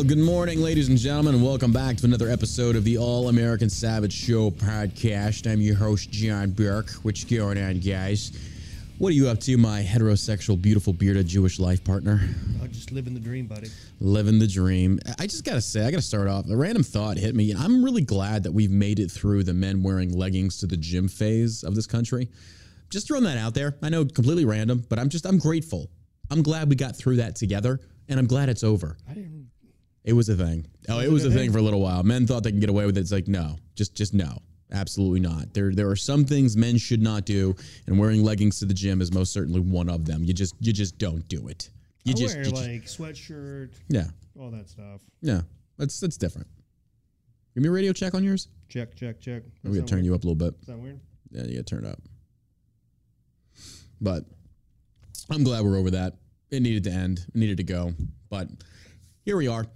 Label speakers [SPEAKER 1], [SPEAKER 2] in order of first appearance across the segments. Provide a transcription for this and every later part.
[SPEAKER 1] Well, good morning, ladies and gentlemen, and welcome back to another episode of the All American Savage Show podcast. I'm your host, John Burk. What's going on, guys? What are you up to, my heterosexual, beautiful, bearded Jewish life partner?
[SPEAKER 2] Oh, just living the dream, buddy.
[SPEAKER 1] Living the dream. I just gotta say, I gotta start off. A random thought hit me. I'm really glad that we've made it through the men wearing leggings to the gym phase of this country. Just throwing that out there. I know completely random, but I'm just I'm grateful. I'm glad we got through that together, and I'm glad it's over.
[SPEAKER 2] I didn't.
[SPEAKER 1] It was a thing. Oh, it was a thing for a little while. Men thought they can get away with it. It's like no, just just no, absolutely not. There there are some things men should not do, and wearing leggings to the gym is most certainly one of them. You just you just don't do it. You
[SPEAKER 2] I
[SPEAKER 1] just,
[SPEAKER 2] wear
[SPEAKER 1] you just-
[SPEAKER 2] like sweatshirt,
[SPEAKER 1] yeah
[SPEAKER 2] all that stuff.
[SPEAKER 1] yeah. That's that's different. Give me a radio check on yours.
[SPEAKER 2] Check, check, check.
[SPEAKER 1] I'm gonna turn you up a little bit.
[SPEAKER 2] Is that weird?
[SPEAKER 1] Yeah, you gotta turn it up. But I'm glad we're over that. It needed to end. It needed to go. But here we are.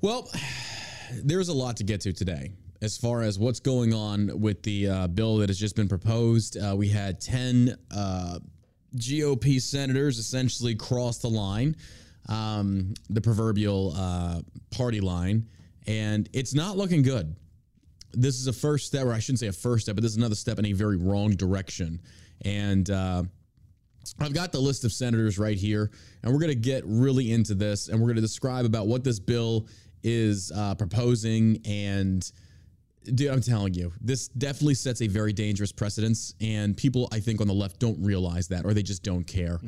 [SPEAKER 1] Well, there's a lot to get to today as far as what's going on with the uh, bill that has just been proposed. Uh, we had 10 uh, GOP senators essentially cross the line, um, the proverbial uh, party line, and it's not looking good this is a first step, or I shouldn't say a first step, but this is another step in a very wrong direction. And uh, I've got the list of senators right here, and we're going to get really into this, and we're going to describe about what this bill is uh, proposing. And dude, I'm telling you, this definitely sets a very dangerous precedence, and people I think on the left don't realize that, or they just don't care.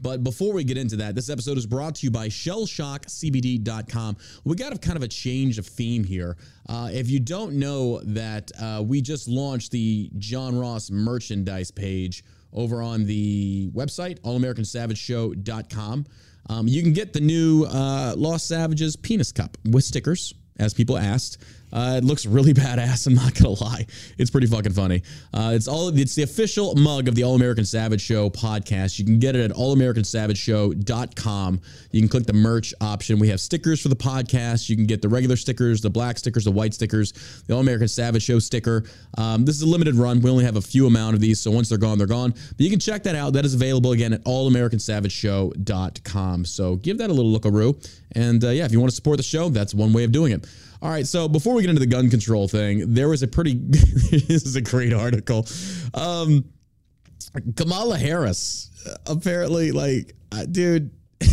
[SPEAKER 1] But before we get into that, this episode is brought to you by ShellShockCBD.com. We got a kind of a change of theme here. Uh, if you don't know that, uh, we just launched the John Ross merchandise page over on the website, allamericansavageshow.com. Um, you can get the new uh, Lost Savages penis cup with stickers, as people asked. Uh, it looks really badass. I'm not gonna lie, it's pretty fucking funny. Uh, it's all it's the official mug of the All American Savage Show podcast. You can get it at allamericansavageshow.com. You can click the merch option. We have stickers for the podcast. You can get the regular stickers, the black stickers, the white stickers, the All American Savage Show sticker. Um, this is a limited run. We only have a few amount of these, so once they're gone, they're gone. But you can check that out. That is available again at allamericansavageshow.com. So give that a little look-a-roo. And uh, yeah, if you want to support the show, that's one way of doing it. All right, so before we get into the gun control thing, there was a pretty this is a great article. Um Kamala Harris uh, apparently like uh, dude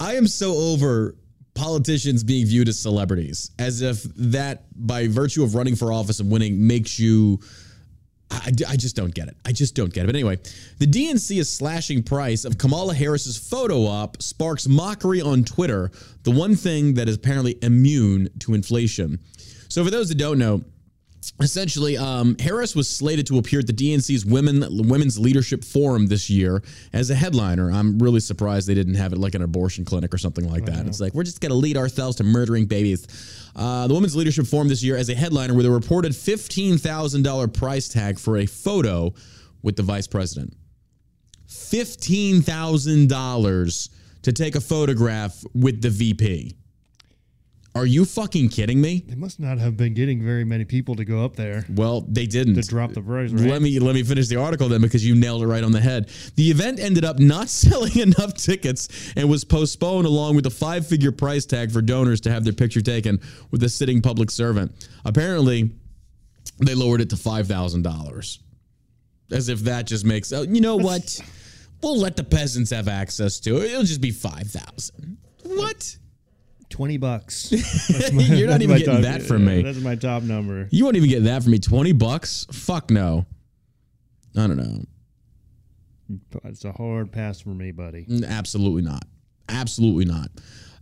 [SPEAKER 1] I am so over politicians being viewed as celebrities as if that by virtue of running for office and winning makes you I, I just don't get it. I just don't get it. But anyway, the DNC is slashing price of Kamala Harris's photo op sparks mockery on Twitter, the one thing that is apparently immune to inflation. So for those that don't know, essentially um, harris was slated to appear at the dnc's women women's leadership forum this year as a headliner i'm really surprised they didn't have it like an abortion clinic or something like that it's like we're just going to lead ourselves to murdering babies uh, the women's leadership forum this year as a headliner with a reported $15000 price tag for a photo with the vice president. $15000 to take a photograph with the vp are you fucking kidding me
[SPEAKER 2] They must not have been getting very many people to go up there
[SPEAKER 1] well they didn't
[SPEAKER 2] to drop the price, right?
[SPEAKER 1] Let me let me finish the article then because you nailed it right on the head. The event ended up not selling enough tickets and was postponed along with a five-figure price tag for donors to have their picture taken with a sitting public servant. Apparently, they lowered it to $5,000. As if that just makes oh, you know what? We'll let the peasants have access to it. It'll just be 5,000. What?
[SPEAKER 2] Twenty bucks.
[SPEAKER 1] You're not even getting
[SPEAKER 2] top-
[SPEAKER 1] that from me.
[SPEAKER 2] That's my top number.
[SPEAKER 1] You won't even get that from me. 20 bucks? Fuck no. I don't know.
[SPEAKER 2] It's a hard pass for me, buddy.
[SPEAKER 1] Absolutely not. Absolutely not.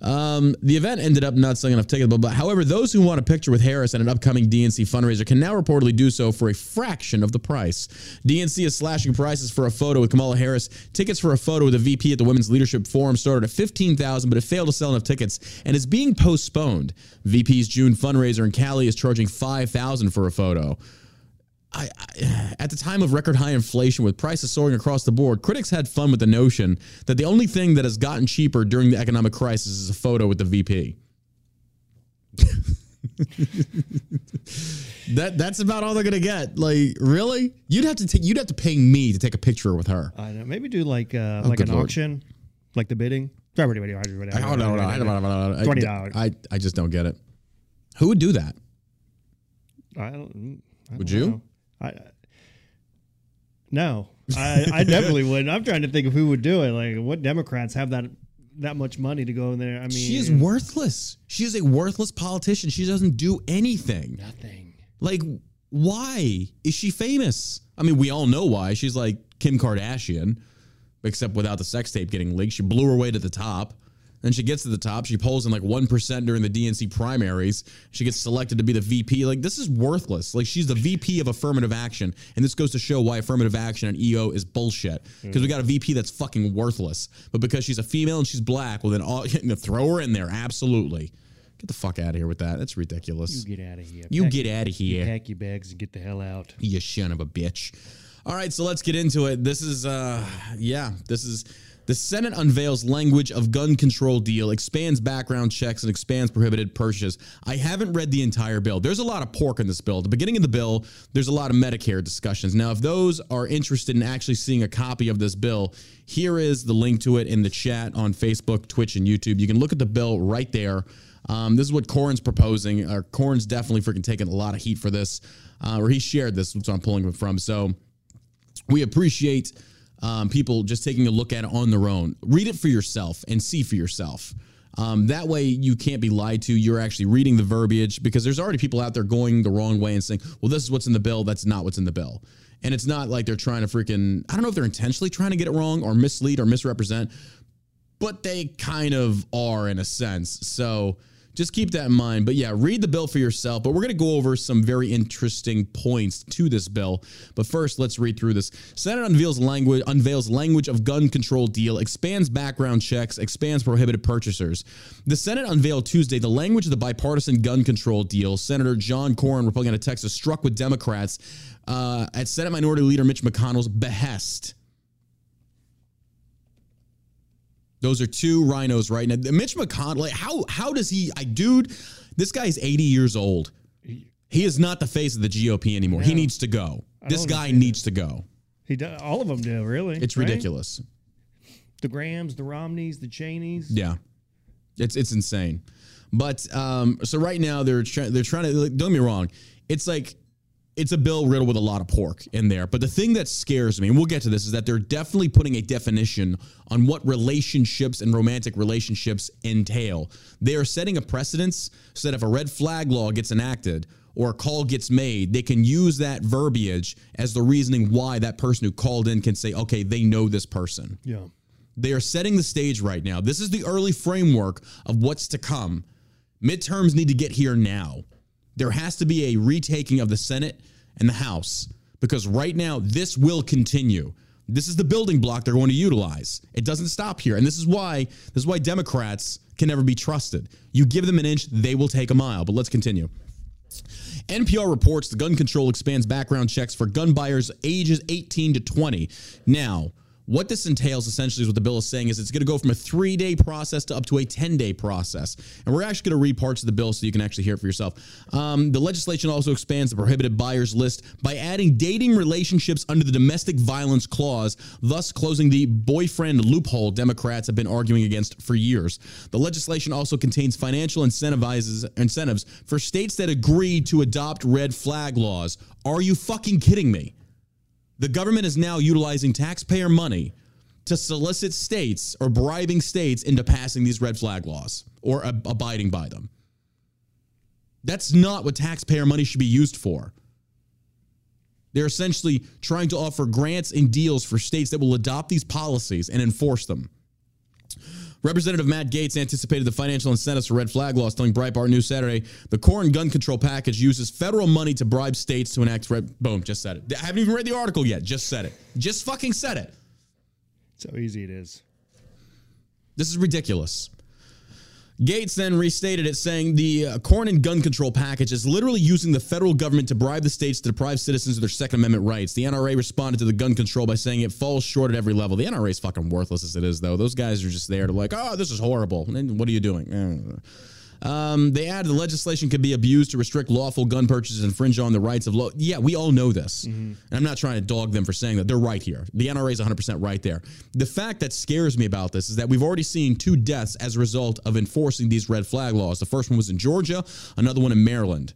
[SPEAKER 1] Um, the event ended up not selling enough tickets, but, but however, those who want a picture with Harris at an upcoming DNC fundraiser can now reportedly do so for a fraction of the price. DNC is slashing prices for a photo with Kamala Harris. Tickets for a photo with a VP at the Women's Leadership Forum started at fifteen thousand, but it failed to sell enough tickets and is being postponed. VP's June fundraiser in Cali is charging five thousand for a photo. I, I, at the time of record high inflation with prices soaring across the board, critics had fun with the notion that the only thing that has gotten cheaper during the economic crisis is a photo with the VP. that that's about all they're gonna get. Like, really? You'd have to take you'd have to pay me to take a picture with her.
[SPEAKER 2] I know. Maybe do like uh, like an
[SPEAKER 1] lord.
[SPEAKER 2] auction, like the bidding.
[SPEAKER 1] I don't know. I don't know.
[SPEAKER 2] Twenty dollars.
[SPEAKER 1] I, I just don't get it. Who would do that?
[SPEAKER 2] I don't, I
[SPEAKER 1] Would
[SPEAKER 2] don't
[SPEAKER 1] you?
[SPEAKER 2] know. I no, I, I definitely wouldn't. I'm trying to think of who would do it. Like, what Democrats have that that much money to go in there? I mean,
[SPEAKER 1] She is worthless. She is a worthless politician. She doesn't do anything.
[SPEAKER 2] nothing.
[SPEAKER 1] Like, why is she famous? I mean, we all know why. She's like Kim Kardashian, except without the sex tape getting leaked. She blew her way to the top. Then she gets to the top. She polls in like 1% during the DNC primaries. She gets selected to be the VP. Like, this is worthless. Like, she's the VP of affirmative action. And this goes to show why affirmative action and EO is bullshit. Because we got a VP that's fucking worthless. But because she's a female and she's black, well, then all, you know, throw her in there. Absolutely. Get the fuck out of here with that. That's ridiculous.
[SPEAKER 2] You get out of here.
[SPEAKER 1] You
[SPEAKER 2] Pack-
[SPEAKER 1] get out of here.
[SPEAKER 2] pack your bags and get the hell out.
[SPEAKER 1] You son of a bitch. All right, so let's get into it. This is uh yeah, this is the Senate unveils language of gun control deal, expands background checks, and expands prohibited purchases. I haven't read the entire bill. There's a lot of pork in this bill. At the beginning of the bill, there's a lot of Medicare discussions. Now, if those are interested in actually seeing a copy of this bill, here is the link to it in the chat on Facebook, Twitch, and YouTube. You can look at the bill right there. Um, this is what Cornyn's proposing. Uh, Cornyn's definitely freaking taking a lot of heat for this, uh, or he shared this. which I'm pulling it from. So we appreciate um, people just taking a look at it on their own. Read it for yourself and see for yourself. Um, that way, you can't be lied to. You're actually reading the verbiage because there's already people out there going the wrong way and saying, well, this is what's in the bill. That's not what's in the bill. And it's not like they're trying to freaking, I don't know if they're intentionally trying to get it wrong or mislead or misrepresent, but they kind of are in a sense. So just keep that in mind. But yeah, read the bill for yourself. But we're going to go over some very interesting points to this bill. But first, let's read through this. Senate unveils language unveils language of gun control deal, expands background checks, expands prohibited purchasers. The Senate unveiled Tuesday the language of the bipartisan gun control deal. Senator John Cornyn, Republican of Texas, struck with Democrats uh, at Senate Minority Leader Mitch McConnell's behest. Those are two rhinos right now. Mitch McConnell, like, how how does he? I dude, this guy is 80 years old. He is not the face of the GOP anymore. He needs to go. This guy needs to go.
[SPEAKER 2] He do, all of them do, really.
[SPEAKER 1] It's
[SPEAKER 2] right?
[SPEAKER 1] ridiculous.
[SPEAKER 2] The Grahams, the Romneys, the Cheneys.
[SPEAKER 1] Yeah, it's it's insane. But um, so right now they're trying they're trying to don't get me wrong. It's like it's a bill riddled with a lot of pork in there. But the thing that scares me, and we'll get to this, is that they're definitely putting a definition on what relationships and romantic relationships entail. They are setting a precedence so that if a red flag law gets enacted or a call gets made, they can use that verbiage as the reasoning why that person who called in can say, okay, they know this person.
[SPEAKER 2] Yeah.
[SPEAKER 1] They are setting the stage right now. This is the early framework of what's to come. Midterms need to get here now. There has to be a retaking of the Senate and the House because right now this will continue. This is the building block they're going to utilize. It doesn't stop here. And this is why this is why Democrats can never be trusted. You give them an inch, they will take a mile. But let's continue. NPR reports the gun control expands background checks for gun buyers ages 18 to 20. Now, what this entails essentially is what the bill is saying is it's going to go from a three day process to up to a 10 day process. And we're actually going to read parts of the bill so you can actually hear it for yourself. Um, the legislation also expands the prohibited buyers list by adding dating relationships under the domestic violence clause, thus closing the boyfriend loophole Democrats have been arguing against for years. The legislation also contains financial incentivizes incentives for states that agree to adopt red flag laws. Are you fucking kidding me? The government is now utilizing taxpayer money to solicit states or bribing states into passing these red flag laws or ab- abiding by them. That's not what taxpayer money should be used for. They're essentially trying to offer grants and deals for states that will adopt these policies and enforce them. Representative Matt Gaetz anticipated the financial incentives for red flag laws, telling Breitbart News Saturday the Cornyn gun control package uses federal money to bribe states to enact red. Boom, just said it. I haven't even read the article yet. Just said it. Just fucking said it.
[SPEAKER 2] So easy it is.
[SPEAKER 1] This is ridiculous. Gaetz then restated it, saying the uh, Cornyn gun control package is literally using the federal government to bribe the states to deprive citizens of their Second Amendment rights. The NRA responded to the gun control by saying it falls short at every level. The NRA is fucking worthless as it is, though. Those guys are just there to like, oh, this is horrible. And what are you doing? Um, they add the legislation could be abused to restrict lawful gun purchases and infringe on the rights of law. Yeah, we all know this. And I'm not trying to dog them for saying that. They're right here. The NRA is 100% right there. The fact that scares me about this is that we've already seen two deaths as a result of enforcing these red flag laws. The first one was in Georgia, another one in Maryland.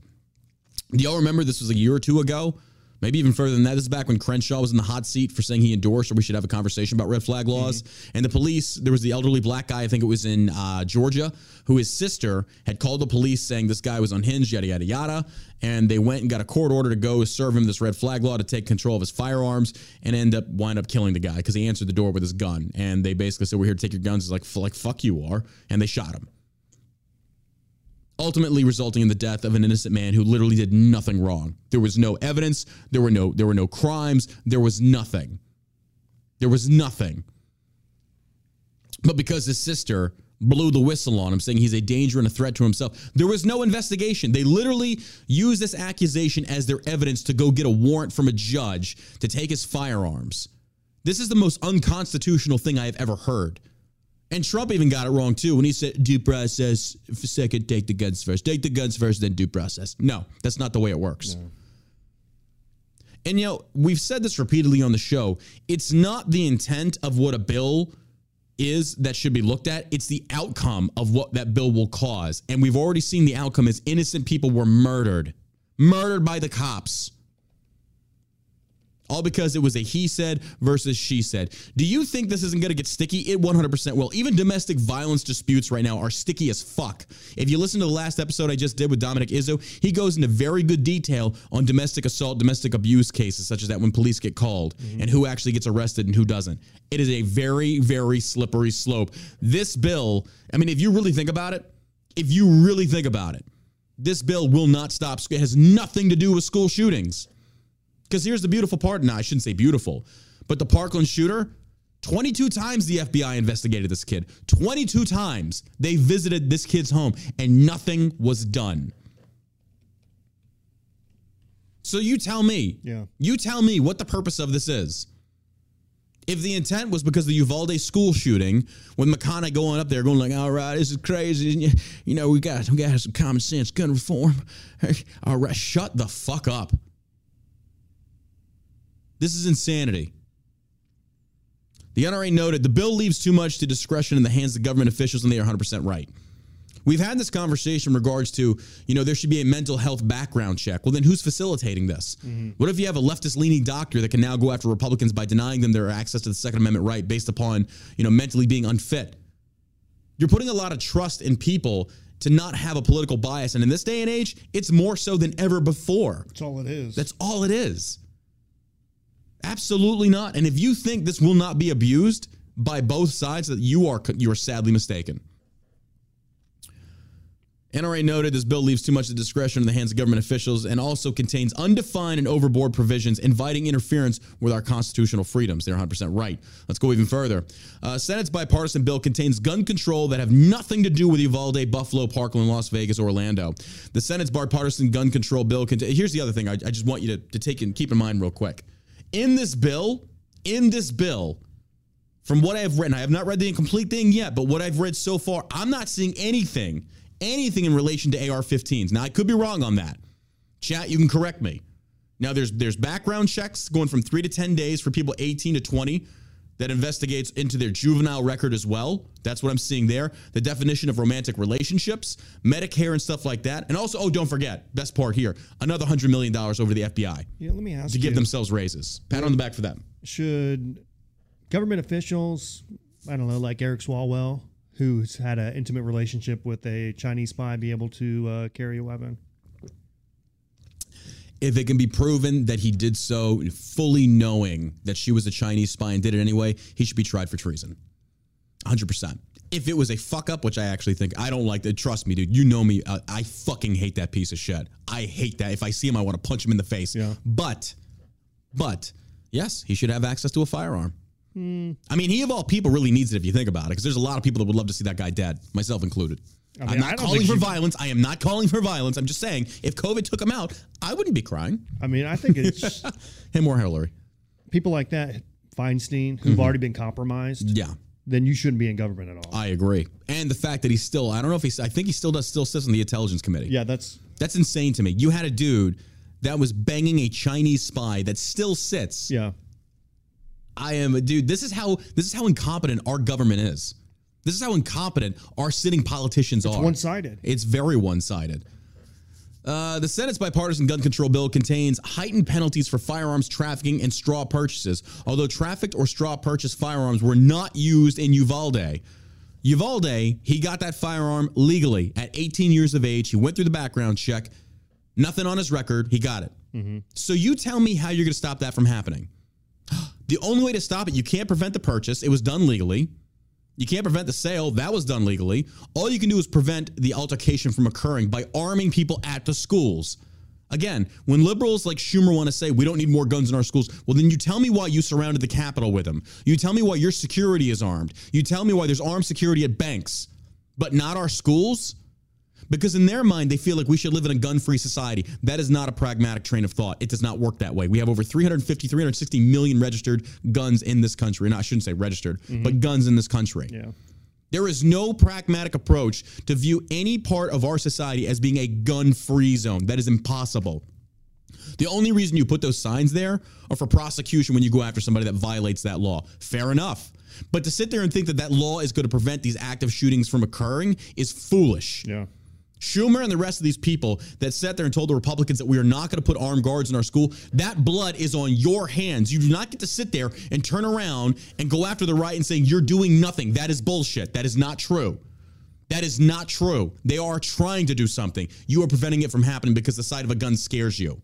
[SPEAKER 1] Do y'all remember this was a year or two ago? Maybe even further than that. This is back when Crenshaw was in the hot seat for saying he endorsed or we should have a conversation about red flag laws. And the police, there was the elderly black guy, I think it was in uh, Georgia, who his sister had called the police saying this guy was unhinged, yada, yada, yada. And they went and got a court order to go serve him this red flag law to take control of his firearms and end up wind up killing the guy because he answered the door with his gun. And they basically said, We're here to take your guns. He's like, like fuck you are. And they shot him ultimately resulting in the death of an innocent man who literally did nothing wrong. There was no evidence, there were no there were no crimes, there was nothing. There was nothing. But because his sister blew the whistle on him saying he's a danger and a threat to himself, there was no investigation. They literally used this accusation as their evidence to go get a warrant from a judge to take his firearms. This is the most unconstitutional thing I have ever heard. And Trump even got it wrong too when he said due process second, take the guns first. Take the guns first, then due process. No, that's not the way it works. And you know, we've said this repeatedly on the show. It's not the intent of what a bill is that should be looked at. It's the outcome of what that bill will cause. And we've already seen the outcome is innocent people were murdered. Murdered by the cops. All because it was a he said versus she said. Do you think this isn't going to get sticky? It 100% will. Even domestic violence disputes right now are sticky as fuck. If you listen to the last episode I just did with Dominic Izzo, he goes into very good detail on domestic assault, domestic abuse cases, such as that when police get called mm-hmm. and who actually gets arrested and who doesn't. It is a very, very slippery slope. This bill, I mean, if you really think about it, if you really think about it, this bill will not stop. It has nothing to do with school shootings. Because here's the beautiful part. and I shouldn't say beautiful, but the Parkland shooter, 22 times the FBI investigated this kid. 22 times they visited this kid's home and nothing was done. So you tell me,
[SPEAKER 2] Yeah.
[SPEAKER 1] you tell me what the purpose of this is. If the intent was because of the Uvalde school shooting, with McConaughey going up there going like, "All right, this is crazy," you know, we got we got some common sense, gun reform. All right, shut the fuck up. This is insanity. The NRA noted the bill leaves too much to discretion in the hands of government officials, and they are 100% right. We've had this conversation in regards to, you know, there should be a mental health background check. Well, then who's facilitating this? Mm-hmm. What if you have a leftist leaning doctor that can now go after Republicans by denying them their access to the Second Amendment right based upon, you know, mentally being unfit? You're putting a lot of trust in people to not have a political bias. And in this day and age, it's more so than ever before.
[SPEAKER 2] That's all it is.
[SPEAKER 1] That's all it is. Absolutely not. And if you think this will not be abused by both sides, that you are you are sadly mistaken. NRA noted this bill leaves too much of discretion in the hands of government officials and also contains undefined and overboard provisions inviting interference with our constitutional freedoms. They're 100% right. Let's go even further. Uh, Senate's bipartisan bill contains gun control that have nothing to do with Uvalde, Buffalo, Parkland, Las Vegas, Orlando. The Senate's bipartisan gun control bill. Cont- Here's the other thing I, I just want you to, to take and keep in mind real quick. In this bill, in this bill, from what I've read, and I have not read the incomplete thing yet, but what I've read so far, I'm not seeing anything, anything in relation to AR-15s. Now I could be wrong on that. Chat, you can correct me. Now there's there's background checks going from three to ten days for people 18 to 20 that investigates into their juvenile record as well. That's what I'm seeing there. The definition of romantic relationships, Medicare, and stuff like that. And also, oh, don't forget, best part here, another hundred million dollars over to the FBI
[SPEAKER 2] yeah, let me ask
[SPEAKER 1] to
[SPEAKER 2] you.
[SPEAKER 1] give themselves raises. Pat on the back for them.
[SPEAKER 2] should government officials, I don't know, like Eric Swalwell, who's had an intimate relationship with a Chinese spy, be able to uh, carry a weapon?
[SPEAKER 1] If it can be proven that he did so fully knowing that she was a Chinese spy and did it anyway, he should be tried for treason. 100%. If it was a fuck up, which I actually think I don't like that. Trust me, dude. You know me. Uh, I fucking hate that piece of shit. I hate that. If I see him, I want to punch him in the face.
[SPEAKER 2] Yeah.
[SPEAKER 1] But, but, yes, he should have access to a firearm. I mean, he of all people really needs it if you think about it, because there's a lot of people that would love to see that guy dead, myself included.
[SPEAKER 2] I mean, I
[SPEAKER 1] not calling for
[SPEAKER 2] you-
[SPEAKER 1] violence. I am not calling for violence. I'm just saying, if COVID took him out, I wouldn't be crying.
[SPEAKER 2] I mean, I think it's
[SPEAKER 1] Him or Hillary.
[SPEAKER 2] people like that, Feinstein, who've mm-hmm. already been compromised.
[SPEAKER 1] Yeah.
[SPEAKER 2] then you shouldn't be in government at all.
[SPEAKER 1] I agree. And the fact that he's still, I don't know if he's, I think he still does, still sits on the intelligence committee.
[SPEAKER 2] yeah, that's
[SPEAKER 1] That's insane to me. You had a dude that was banging a Chinese spy that still sits.
[SPEAKER 2] yeah.
[SPEAKER 1] I am a dude. This is how this is how incompetent our government is. This is how incompetent our sitting politicians are.
[SPEAKER 2] One sided.
[SPEAKER 1] It's very one sided. Uh, the Senate's bipartisan gun control bill contains heightened penalties for firearms trafficking and straw purchases. Although trafficked or straw purchased firearms were not used in Uvalde. Uvalde, he got that firearm legally at 18 years of age. He went through the background check, nothing on his record. He got it. So you tell me how you're going to stop that from happening. The only way to stop it, you can't prevent the purchase. It was done legally. You can't prevent the sale. That was done legally. All you can do is prevent the altercation from occurring by arming people at the schools. Again, when liberals like Schumer want to say we don't need more guns in our schools, well, then you tell me why you surrounded the Capitol with them. You tell me why your security is armed. You tell me why there's armed security at banks, but not our schools? Because in their mind, they feel like we should live in a gun free society. That is not a pragmatic train of thought. It does not work that way. We have over 350, 360 million registered guns in this country. No, I shouldn't say registered, mm-hmm. but guns in this country.
[SPEAKER 2] Yeah.
[SPEAKER 1] There is no pragmatic approach to view any part of our society as being a gun free zone. That is impossible. The only reason you put those signs there are for prosecution when you go after somebody that violates that law. Fair enough. But to sit there and think that that law is going to prevent these active shootings from occurring is foolish.
[SPEAKER 2] Yeah.
[SPEAKER 1] Schumer and the rest of these people that sat there and told the Republicans that we are not going to put armed guards in our school, that blood is on your hands. You do not get to sit there and turn around and go after the right and saying you're doing nothing. That is bullshit. That is not true. That is not true. They are trying to do something. You are preventing it from happening because the sight of a gun scares you.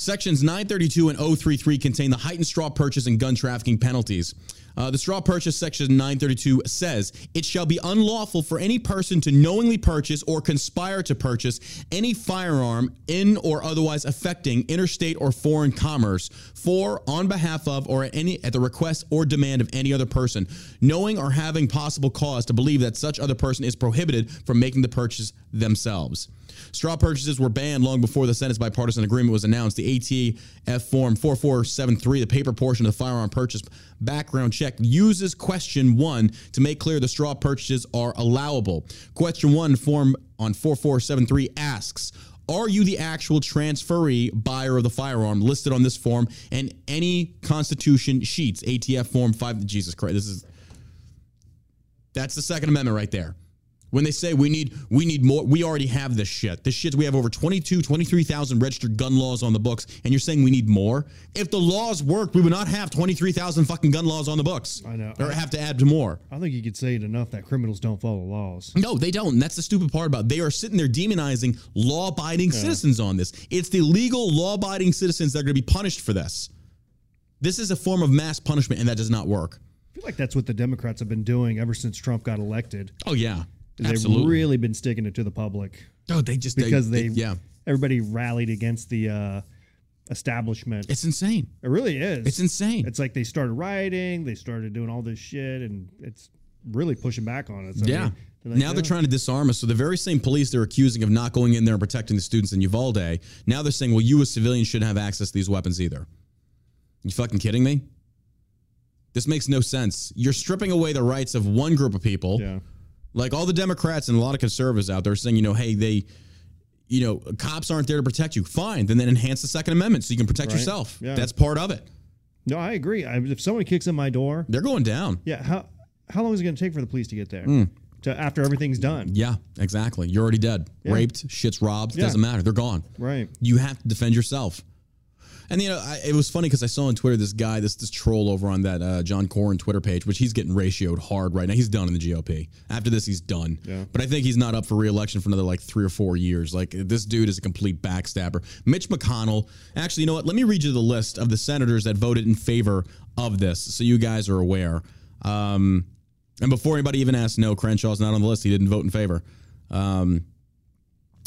[SPEAKER 1] Sections 932 and 033 contain the heightened straw purchase and gun trafficking penalties. Uh, the straw purchase section 932 says it shall be unlawful for any person to knowingly purchase or conspire to purchase any firearm in or otherwise affecting interstate or foreign commerce for, on behalf of, or at any at the request or demand of any other person, knowing or having possible cause to believe that such other person is prohibited from making the purchase themselves. Straw purchases were banned long before the Senate's bipartisan agreement was announced. The ATF Form 4473, the paper portion of the firearm purchase background check, uses question one to make clear the straw purchases are allowable. Question one, form on 4473, asks, are you the actual transferee buyer of the firearm listed on this form and any Constitution sheets? ATF Form 5. Jesus Christ, this is that's the Second Amendment right there. When they say we need we need more, we already have this shit. This shit we have over 22, 23,000 registered gun laws on the books, and you're saying we need more? If the laws worked, we would not have 23,000 fucking gun laws on the books.
[SPEAKER 2] I know.
[SPEAKER 1] Or have to add to more.
[SPEAKER 2] I think you could say it enough that criminals don't follow laws.
[SPEAKER 1] No, they don't. And that's the stupid part about it. They are sitting there demonizing law abiding citizens on this. It's the legal law abiding citizens that are going to be punished for this. This is a form of mass punishment, and that does not work.
[SPEAKER 2] I feel like that's what the Democrats have been doing ever since Trump got elected.
[SPEAKER 1] Oh, yeah.
[SPEAKER 2] They've really been sticking it to the public
[SPEAKER 1] oh, they just
[SPEAKER 2] because they,
[SPEAKER 1] yeah.
[SPEAKER 2] everybody rallied against the uh, establishment.
[SPEAKER 1] It's insane.
[SPEAKER 2] it really is.
[SPEAKER 1] It's insane.
[SPEAKER 2] It's like they started rioting, they started doing all this shit, and it's really pushing back on us. I
[SPEAKER 1] Yeah.
[SPEAKER 2] mean, they're like,
[SPEAKER 1] now they're trying to disarm us. So the very same police they're accusing of not going in there and protecting the students in Uvalde, now they're saying, well, you as civilians shouldn't have access to these weapons either. You fucking kidding me? This makes no sense. You're stripping away the rights of one group of people.
[SPEAKER 2] Yeah.
[SPEAKER 1] Like all the Democrats and a lot of conservatives out there saying, you know, hey, they, you know, cops aren't there to protect you. Fine. Then then enhance the Second Amendment so you can protect
[SPEAKER 2] Right.
[SPEAKER 1] yourself.
[SPEAKER 2] Yeah.
[SPEAKER 1] That's part of it.
[SPEAKER 2] No, I agree. I, if someone kicks in my door,
[SPEAKER 1] They're going down.
[SPEAKER 2] yeah, how how long is it going to take for the police to get there?
[SPEAKER 1] Hmm.
[SPEAKER 2] To after everything's done,
[SPEAKER 1] Yeah, exactly. You're already dead.
[SPEAKER 2] Yeah.
[SPEAKER 1] Raped, shit's robbed.
[SPEAKER 2] Yeah.
[SPEAKER 1] Doesn't matter. They're gone.
[SPEAKER 2] right?
[SPEAKER 1] You have to defend yourself. And you know, I, it was funny because I saw on Twitter this guy, this this troll over on that uh, John Cornyn Twitter page, which he's getting ratioed hard right now. He's done in the GOP. After this, he's done.
[SPEAKER 2] Yeah.
[SPEAKER 1] But I think he's not up for reelection for another like three or four years. Like this dude is a complete backstabber. Mitch McConnell. Actually, you know what? Let me read you the list of the senators that voted in favor of this, so you guys are aware. Um, and before anybody even asks, no, Crenshaw's not on the list. He didn't vote in favor. Um,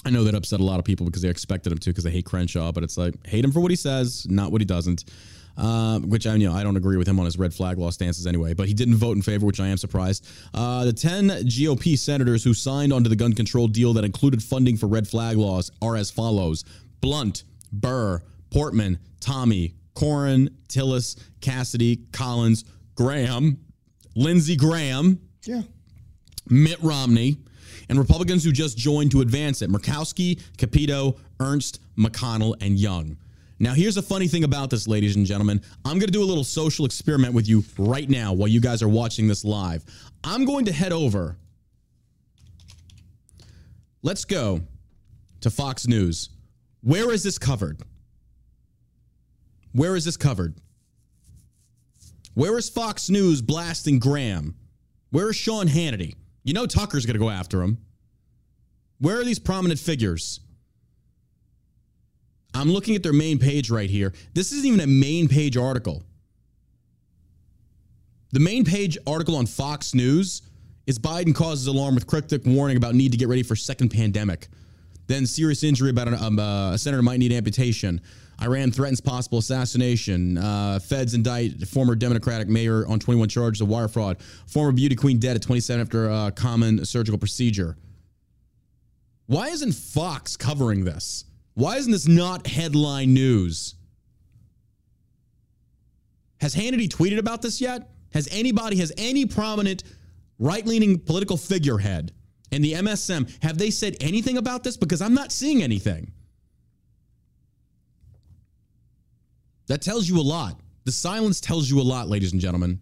[SPEAKER 1] I know that upset a lot of people because they expected him to because they hate Crenshaw, but it's like hate him for what he says, not what he doesn't. Um, which I you know I don't agree with him on his red flag law stances anyway, but he didn't vote in favor, which I am surprised. Uh, the ten GOP senators who signed onto the gun control deal that included funding for red flag laws are as follows: Blunt, Burr, Portman, Toomey, Cornyn, Tillis, Cassidy, Collins, Graham, Lindsey Graham,
[SPEAKER 2] Yeah.
[SPEAKER 1] Mitt Romney, and Republicans who just joined to advance it Murkowski, Capito, Ernst, McConnell, and Young. Now, here's a funny thing about this, ladies and gentlemen. I'm going to do a little social experiment with you right now while you guys are watching this live. I'm going to head over. Let's go to Fox News. Where is this covered? Where is this covered? Where is Fox News blasting Graham? Where is Sean Hannity? You know Tucker's going to go after him. Where are these prominent figures? I'm looking at their main page right here. This isn't even a main page article. The main page article on Fox News is Biden causes alarm with cryptic warning about need to get ready for second pandemic. Then serious injury about an, um, uh, a senator might need amputation. Iran threatens possible assassination. Uh, feds indict former Democratic mayor on 21 charges of wire fraud. Former beauty queen dead at 27 after a common surgical procedure. Why isn't Fox covering this? Why isn't this not headline news? Has Hannity tweeted about this yet? Has anybody, has any prominent right leaning political figurehead in the MSM, have they said anything about this? Because I'm not seeing anything. That tells you a lot. The silence tells you a lot, ladies and gentlemen.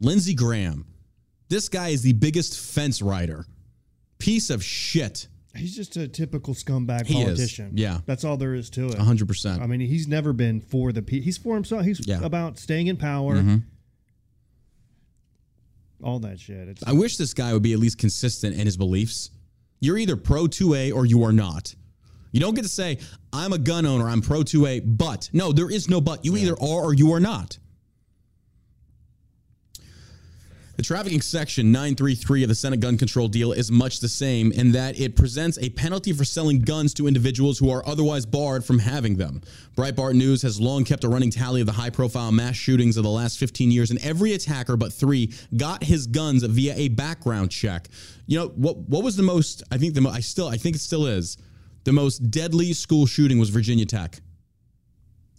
[SPEAKER 1] Lindsey Graham. This guy is the biggest fence rider. Piece of shit.
[SPEAKER 2] He's just a typical scumbag
[SPEAKER 1] He is,
[SPEAKER 2] politician.
[SPEAKER 1] yeah.
[SPEAKER 2] That's all there is to it.
[SPEAKER 1] 100%.
[SPEAKER 2] I mean, he's never been for the people. He's for himself. He's
[SPEAKER 1] Yeah.
[SPEAKER 2] about staying in power.
[SPEAKER 1] Mm-hmm.
[SPEAKER 2] All that shit. It's,
[SPEAKER 1] I wish this guy would be at least consistent in his beliefs. You're either pro 2A or you are not. You don't get to say, I'm a gun owner, I'm pro 2A, but. No, there is no but. You either are or you are not. The trafficking section 933 of the Senate gun control deal is much the same in that it presents a penalty for selling guns to individuals who are otherwise barred from having them. Breitbart News has long kept a running tally of the high profile mass shootings of the last 15 years, and every attacker but three got his guns via a background check. You know, what what was the most, I think the mo- I still, I think it still is, the most deadly school shooting was Virginia Tech.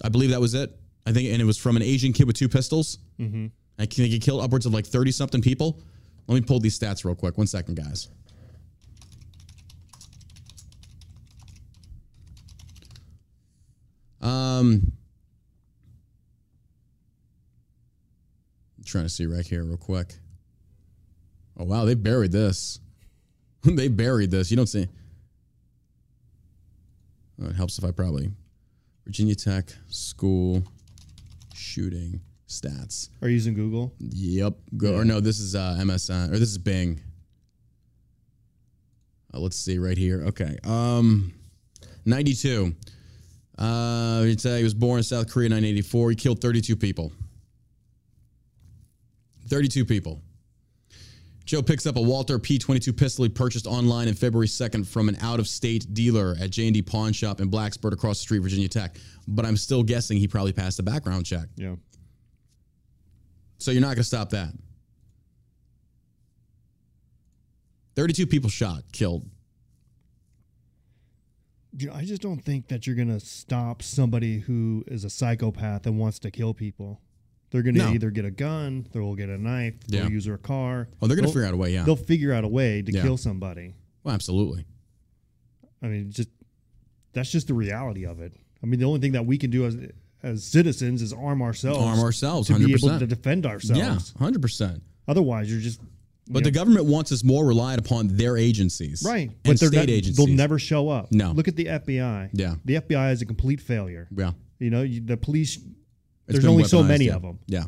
[SPEAKER 1] I believe that was it. I think, and it was from an Asian kid with two pistols. Mm-hmm. I think he killed upwards of like 30 something people. Let me pull these stats real quick. One second, guys. Um, I'm trying to see right here, real quick. Oh wow, they buried this. they buried this. You don't see. Oh, it helps if I probably Virginia Tech school shooting stats.
[SPEAKER 2] are you using Google?
[SPEAKER 1] Yep. Go or no, this is uh, MSN or this is Bing. Uh, let's see right here. Okay. Um, 92. Uh, it's, uh, he was born in South Korea in 1984. He killed 32 people. 32 people. Cho picks up a Walther P22 pistol he purchased online in February 2nd from an out-of-state dealer at J&D Pawn Shop in Blacksburg across the street, Virginia Tech. But I'm still guessing he probably passed the background check.
[SPEAKER 2] Yeah.
[SPEAKER 1] So you're not going to stop that. 32 people shot, killed.
[SPEAKER 2] You know, I just don't think that you're going to stop somebody who is a psychopath and wants to kill people. They're going to
[SPEAKER 1] No.
[SPEAKER 2] either get a gun, they'll get a knife, they'll use their car.
[SPEAKER 1] Oh, they're going to figure out a way, yeah.
[SPEAKER 2] They'll figure out a way to
[SPEAKER 1] Yeah.
[SPEAKER 2] kill somebody.
[SPEAKER 1] Well, absolutely.
[SPEAKER 2] I mean, just that's just the reality of it. I mean, the only thing that we can do as as citizens is arm ourselves,
[SPEAKER 1] Arm ourselves,
[SPEAKER 2] to be able to defend ourselves.
[SPEAKER 1] Yeah, 100%.
[SPEAKER 2] Otherwise, you're just
[SPEAKER 1] But the government wants us more reliant upon their agencies.
[SPEAKER 2] right.
[SPEAKER 1] And
[SPEAKER 2] But they're
[SPEAKER 1] state
[SPEAKER 2] not,
[SPEAKER 1] agencies.
[SPEAKER 2] they'll never show up.
[SPEAKER 1] No.
[SPEAKER 2] Look at the FBI.
[SPEAKER 1] Yeah.
[SPEAKER 2] The FBI is a complete failure.
[SPEAKER 1] Yeah.
[SPEAKER 2] You know, you, the police.
[SPEAKER 1] It's
[SPEAKER 2] there's only so many
[SPEAKER 1] yeah.
[SPEAKER 2] of them.
[SPEAKER 1] Yeah.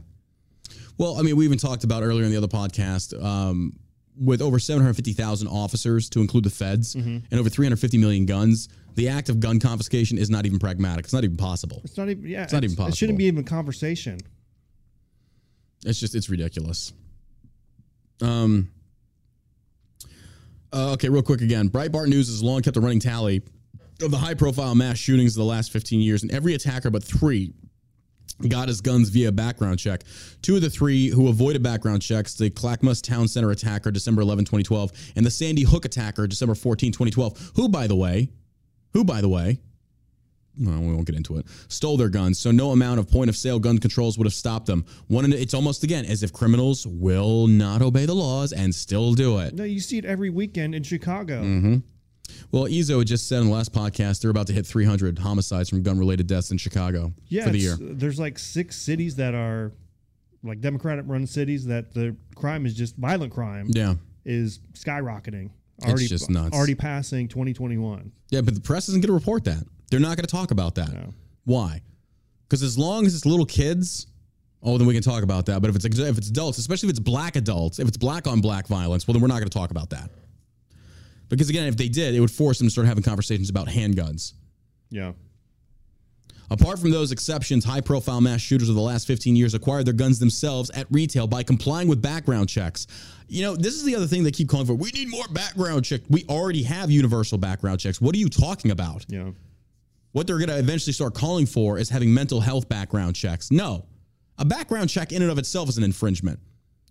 [SPEAKER 1] Well, I mean, we even talked about earlier in the other podcast um, with over 750,000 officers to include the feds
[SPEAKER 2] Mm-hmm.
[SPEAKER 1] and over 350 million guns. The act of gun confiscation is not even pragmatic. It's not even possible.
[SPEAKER 2] It's not even. Yeah,
[SPEAKER 1] It's not even possible.
[SPEAKER 2] It shouldn't be even a conversation.
[SPEAKER 1] It's just it's ridiculous. Um. uh, okay, real quick again. Breitbart News has long kept a running tally of the high-profile mass shootings of the last 15 years, and every attacker but three got his guns via background check. Two of the three who avoided background checks, the Clackamas Town Center attacker, December 11, 2012, and the Sandy Hook attacker, December 14, 2012, who, by the way, who, by the way, no, we won't get into it. Stole their guns, so no amount of point of sale gun controls would have stopped them. One, it's almost again as if criminals will not obey the laws and still do it.
[SPEAKER 2] No, you see it every weekend in Chicago.
[SPEAKER 1] Mm-hmm. Well, Izzo had just said in the last podcast they're about to hit 300 homicides from gun-related deaths in Chicago
[SPEAKER 2] Yeah,
[SPEAKER 1] for the year.
[SPEAKER 2] Uh, there's like six cities that are like Democratic-run cities that the crime is just violent crime
[SPEAKER 1] Yeah,
[SPEAKER 2] is skyrocketing. Already,
[SPEAKER 1] just nuts.
[SPEAKER 2] Already passing 2021.
[SPEAKER 1] yeah, but the press isn't going to report that. They're not going to talk about that.
[SPEAKER 2] No.
[SPEAKER 1] Why? Because as long as it's little kids, oh, then we can talk about that. But if it's if it's adults, especially if it's black adults, if it's black on black violence, well, then we're not going to talk about that. Because again, if they did, it would force them to start having conversations about handguns.
[SPEAKER 2] Yeah.
[SPEAKER 1] Apart from those exceptions, high profile mass shooters of the last 15 years acquired their guns themselves at retail by complying with background checks. You know, this is the other thing they keep calling for. We need more background check. We already have universal background checks. What are you talking about?
[SPEAKER 2] Yeah.
[SPEAKER 1] What they're going to eventually start calling for is having mental health background checks. No, a background check in and of itself is an infringement.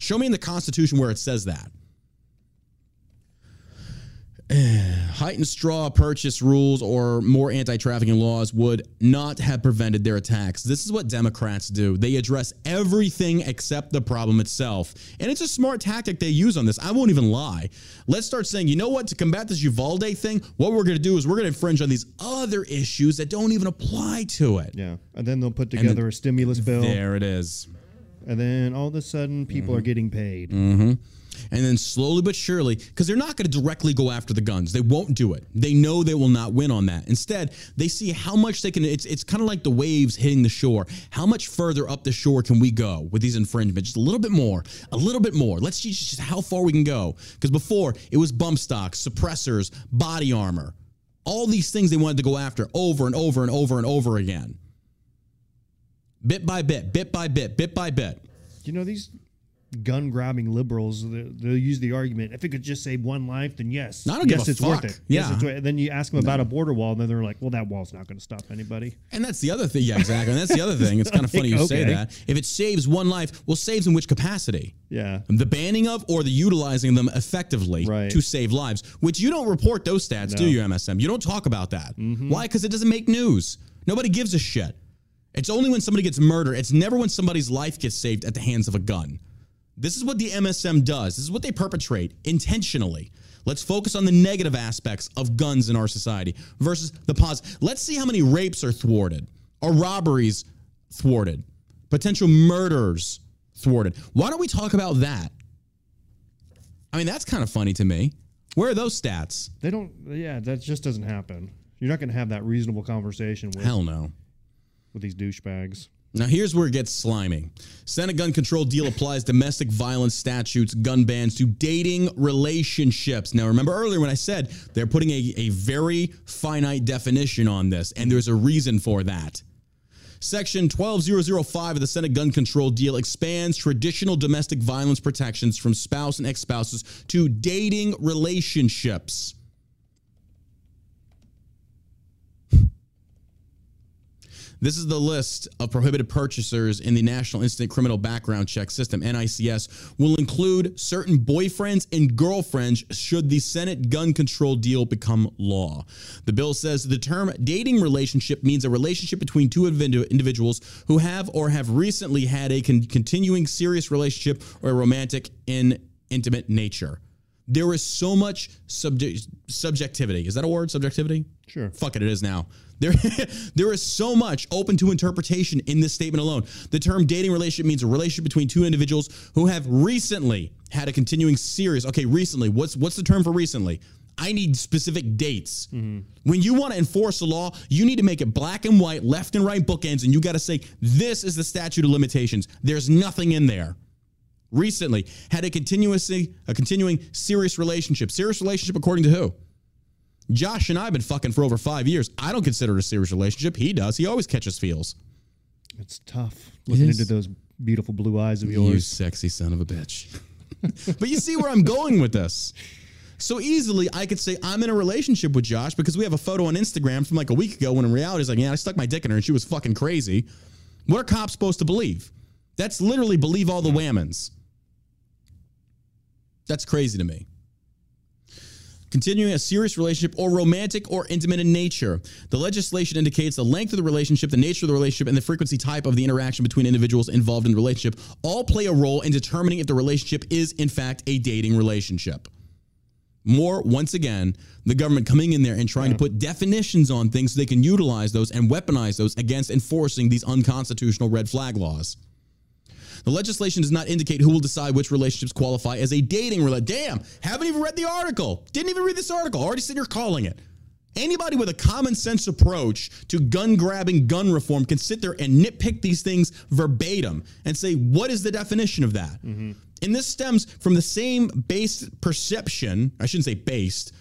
[SPEAKER 1] Show me in the Constitution where it says that. Heightened straw purchase rules or more anti trafficking laws would not have prevented their attacks. This is what Democrats do. They address everything except the problem itself. And it's a smart tactic they use on this. I won't even lie. Let's start saying, you know what, to combat this Uvalde thing, what we're going to do is we're going to infringe on these other issues that don't even apply to it.
[SPEAKER 2] Yeah. And then they'll put together a stimulus bill.
[SPEAKER 1] There it is.
[SPEAKER 2] And then all of a sudden, people are
[SPEAKER 1] Mm-hmm.
[SPEAKER 2] getting paid.
[SPEAKER 1] And then slowly but surely, because they're not going to directly go after the guns. They won't do it. They know they will not win on that. Instead, they see how much they can. It's, it's kind of like the waves hitting the shore. How much further up the shore can we go with these infringements? Just a little bit more, a little bit more. Let's see just how far we can go. Because before, it was bump stocks, suppressors, body armor. All these things they wanted to go after over and over and over and over again. Bit by bit, bit by bit, bit by bit.
[SPEAKER 2] You know, these gun grabbing liberals, they- they'll use the argument if it could just save one life, then yes.
[SPEAKER 1] I don't give
[SPEAKER 2] yes,
[SPEAKER 1] a
[SPEAKER 2] it's
[SPEAKER 1] fuck.
[SPEAKER 2] worth it. Yes,
[SPEAKER 1] Yeah.
[SPEAKER 2] it's worth it. Then you ask them about a border wall, and then they're like, well, that wall's not going to stop anybody.
[SPEAKER 1] And that's the other thing. Yeah, exactly. And that's the other thing. It's kind of funny you say that. If it saves one life, well, saves in which capacity?
[SPEAKER 2] Yeah.
[SPEAKER 1] The banning of or the utilizing them effectively
[SPEAKER 2] Right.
[SPEAKER 1] to save lives, which you don't report those stats, do you, MSM? You don't talk about that. Mm-hmm. Why? Because it doesn't make news. Nobody gives a shit. It's only when somebody gets murdered. It's never when somebody's life gets saved at the hands of a gun. This is what the MSM does. This is what they perpetrate intentionally. Let's focus on the negative aspects of guns in our society versus the positive. Let's see how many rapes are thwarted, or robberies thwarted, potential murders thwarted. Why don't we talk about that? I mean, that's kind of funny to me. Where are those stats?
[SPEAKER 2] They don't, yeah, that just doesn't happen. You're not going to have that reasonable conversation with,
[SPEAKER 1] Hell no.
[SPEAKER 2] with these douchebags.
[SPEAKER 1] Now, here's where it gets slimy. Senate gun control deal applies domestic violence statutes, gun bans to dating relationships. Now, remember earlier when I said they're putting a, a very finite definition on this, and there's a reason for that. Section 12005 of the Senate gun control deal expands traditional domestic violence protections from spouse and ex spouses to dating relationships. This is the list of prohibited purchasers in the National Instant Criminal Background Check System, NICS, will include certain boyfriends and girlfriends should the Senate gun control deal become law. The bill says the term dating relationship means a relationship between two individuals who have or have recently had a con- continuing serious relationship or a romantic in intimate nature. There is so much subject subjectivity. Is that a word? Subjectivity?
[SPEAKER 2] Sure.
[SPEAKER 1] Fuck it, it is now. There, there is so much open to interpretation in this statement alone. The term dating relationship means a relationship between two individuals who have recently had a continuing serious. Okay, recently. What's what's the term for recently? I need specific dates. Mm-hmm. When you want to enforce a law, you need to make it black and white, left and right bookends, and you got to say this is the statute of limitations. There's nothing in there recently had a continuously a continuing serious relationship. Serious relationship according to who? Josh and I have been fucking for over five years. I don't consider it a serious relationship. He does. He always catches feels.
[SPEAKER 2] It's tough looking
[SPEAKER 1] is.
[SPEAKER 2] into those beautiful blue eyes of yours.
[SPEAKER 1] You sexy son of a bitch. but you see where I'm going with this. So easily, I could say I'm in a relationship with Josh because we have a photo on Instagram from like a week ago when in reality, it's like, yeah, I stuck my dick in her and she was fucking crazy. What are cops supposed to believe? That's literally believe all the whammons. That's crazy to me. Continuing a serious relationship or romantic or intimate in nature. The legislation indicates the length of the relationship, the nature of the relationship, and the frequency type of the interaction between individuals involved in the relationship all play a role in determining if the relationship is, in fact, a dating relationship. More, once again, the government coming in there and trying to put definitions on things so they can utilize those and weaponize those against enforcing these unconstitutional red flag laws. The legislation does not indicate who will decide which relationships qualify as a dating relationship. Damn, haven't even read the article. Didn't even read this article. Already said you're calling it. Anybody with a common sense approach to gun grabbing, gun reform can sit there and nitpick these things verbatim and say, what is the definition of that? Mm-hmm. And this stems from the same based perception, I shouldn't say based,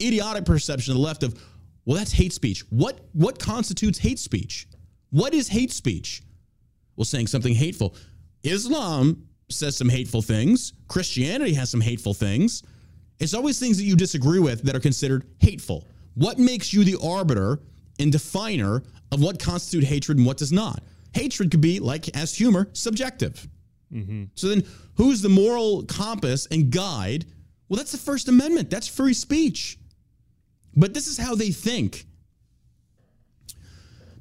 [SPEAKER 1] idiotic perception of the left of, well, that's hate speech. What what constitutes hate speech? What is hate speech? Well, saying something hateful. Islam says some hateful things. Christianity has some hateful things. It's always things that you disagree with that are considered hateful. What makes you the arbiter and definer of what constitutes hatred and what does not? Hatred could be, like as humor, subjective. Mm-hmm. So then, who's the moral compass and guide? Well, that's the First Amendment. That's free speech. But this is how they think.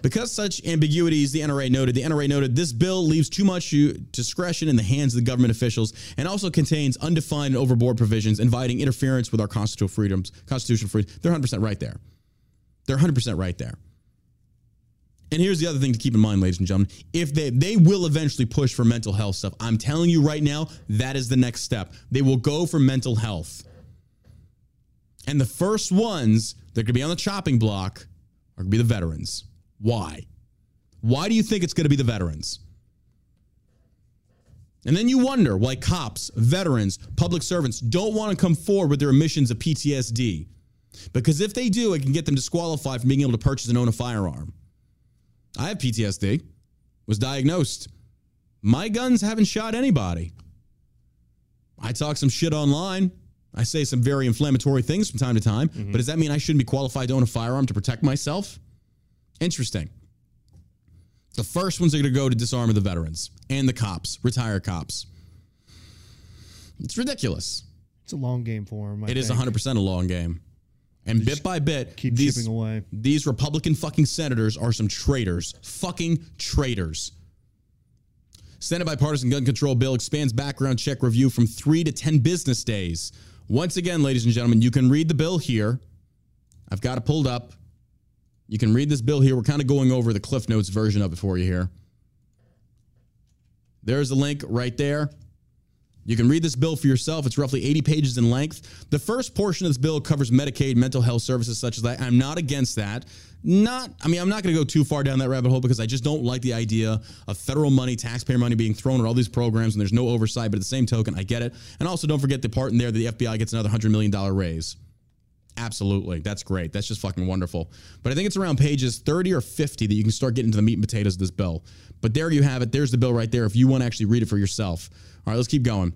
[SPEAKER 1] Because such ambiguities, the NRA noted, the NRA noted this bill leaves too much discretion in the hands of the government officials and also contains undefined and overboard provisions inviting interference with our constitutional freedoms, constitutional freedoms. They're 100% right there. They're 100% right there. And here's the other thing to keep in mind, ladies and gentlemen. If they they will eventually push for mental health stuff, I'm telling you right now, that is the next step. They will go for mental health. And the first ones that to be on the chopping block are going to be the veterans. Why? Why do you think it's going to be the veterans? And then you wonder why cops, veterans, public servants don't want to come forward with their admissions of PTSD. Because if they do, it can get them disqualified from being able to purchase and own a firearm. I have PTSD, was diagnosed. My guns haven't shot anybody. I talk some shit online. I say some very inflammatory things from time to time, mm-hmm. but does that mean I shouldn't be qualified to own a firearm to protect myself? Interesting. The first ones are going to go to disarm the veterans and the cops, retire cops. It's ridiculous.
[SPEAKER 2] It's a long game for him. I
[SPEAKER 1] It is
[SPEAKER 2] think.
[SPEAKER 1] 100% a long game. And bit by bit,
[SPEAKER 2] keep
[SPEAKER 1] these,
[SPEAKER 2] chipping away.
[SPEAKER 1] these Republican fucking senators are some traitors. Fucking traitors. Senate bipartisan gun control bill expands background check review from three to 10 business days. Once again, ladies and gentlemen, you can read the bill here. I've got it pulled up. You can read this bill here. We're kind of going over the Cliff Notes version of it for you here. There's the link right there. You can read this bill for yourself. It's roughly 80 pages in length. The first portion of this bill covers Medicaid, mental health services such as that. I'm not against that. Not, I mean, I'm not going to go too far down that rabbit hole because I just don't like the idea of federal money, taxpayer money being thrown at all these programs and there's no oversight. But at the same token, I get it. And also, don't forget the part in there that the FBI gets another $100 million raise. Absolutely. That's great. That's just fucking wonderful. But I think it's around pages 30 or 50 that you can start getting to the meat and potatoes of this bill. But there you have it. There's the bill right there if you want to actually read it for yourself. All right, let's keep going.